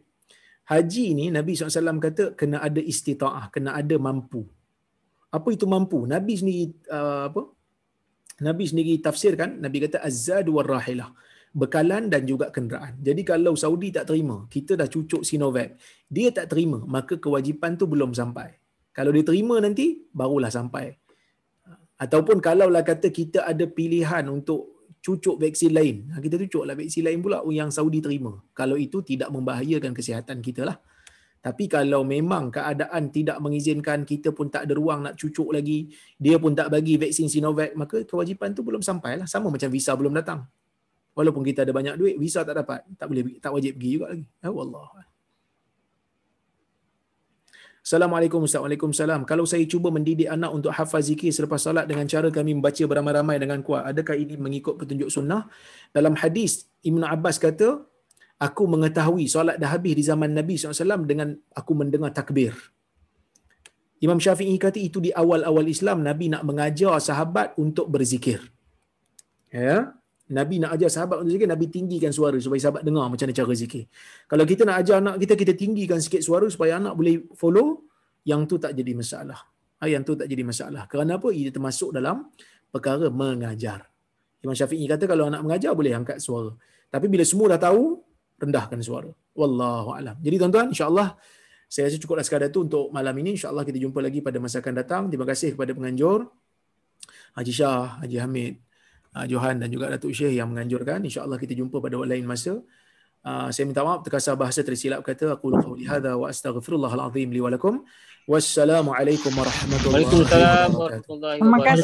Haji ni Nabi SAW kata kena ada istita'ah, kena ada mampu. Apa itu mampu? Nabi sendiri uh, apa? Nabi sendiri tafsirkan, Nabi kata azad war rahilah. Bekalan dan juga kenderaan. Jadi kalau Saudi tak terima, kita dah cucuk Sinovac, dia tak terima, maka kewajipan tu belum sampai. Kalau dia terima nanti, barulah sampai ataupun kalaulah kata kita ada pilihan untuk cucuk vaksin lain. Ha, kita cucuklah vaksin lain pula yang Saudi terima. Kalau itu tidak membahayakan kesihatan kita lah. Tapi kalau memang keadaan tidak mengizinkan kita pun tak ada ruang nak cucuk lagi dia pun tak bagi vaksin Sinovac maka kewajipan tu belum sampai lah. Sama macam visa belum datang. Walaupun kita ada banyak duit visa tak dapat. Tak boleh tak wajib pergi juga lagi. Ya Allah Assalamualaikum Waalaikumsalam. Kalau saya cuba mendidik anak untuk hafaz zikir selepas salat dengan cara kami membaca beramai-ramai dengan kuat, adakah ini mengikut petunjuk sunnah? Dalam hadis Ibn Abbas kata, aku mengetahui solat dah habis di zaman Nabi SAW dengan aku mendengar takbir. Imam Syafi'i kata itu di awal-awal Islam Nabi nak mengajar sahabat untuk berzikir. Ya. Nabi nak ajar sahabat untuk zikir, Nabi tinggikan suara supaya sahabat dengar macam mana cara zikir. Kalau kita nak ajar anak kita, kita tinggikan sikit suara supaya anak boleh follow, yang tu tak jadi masalah. Ha, yang tu tak jadi masalah. Kerana apa? Ia termasuk dalam perkara mengajar. Imam Syafi'i kata kalau anak mengajar boleh angkat suara. Tapi bila semua dah tahu, rendahkan suara. Wallahu a'lam. Jadi tuan-tuan, insya-Allah saya rasa cukuplah sekadar itu untuk malam ini. InsyaAllah kita jumpa lagi pada masa akan datang. Terima kasih kepada penganjur. Haji Shah, Haji Hamid, Johan dan juga Datuk Syekh yang menganjurkan. InsyaAllah kita jumpa pada waktu lain masa. Uh, saya minta maaf terkasar bahasa tersilap kata aku qawli hadza wa astaghfirullahal azim li wa lakum. Wassalamualaikum warahmatullahi wabarakatuh. Terima kasih.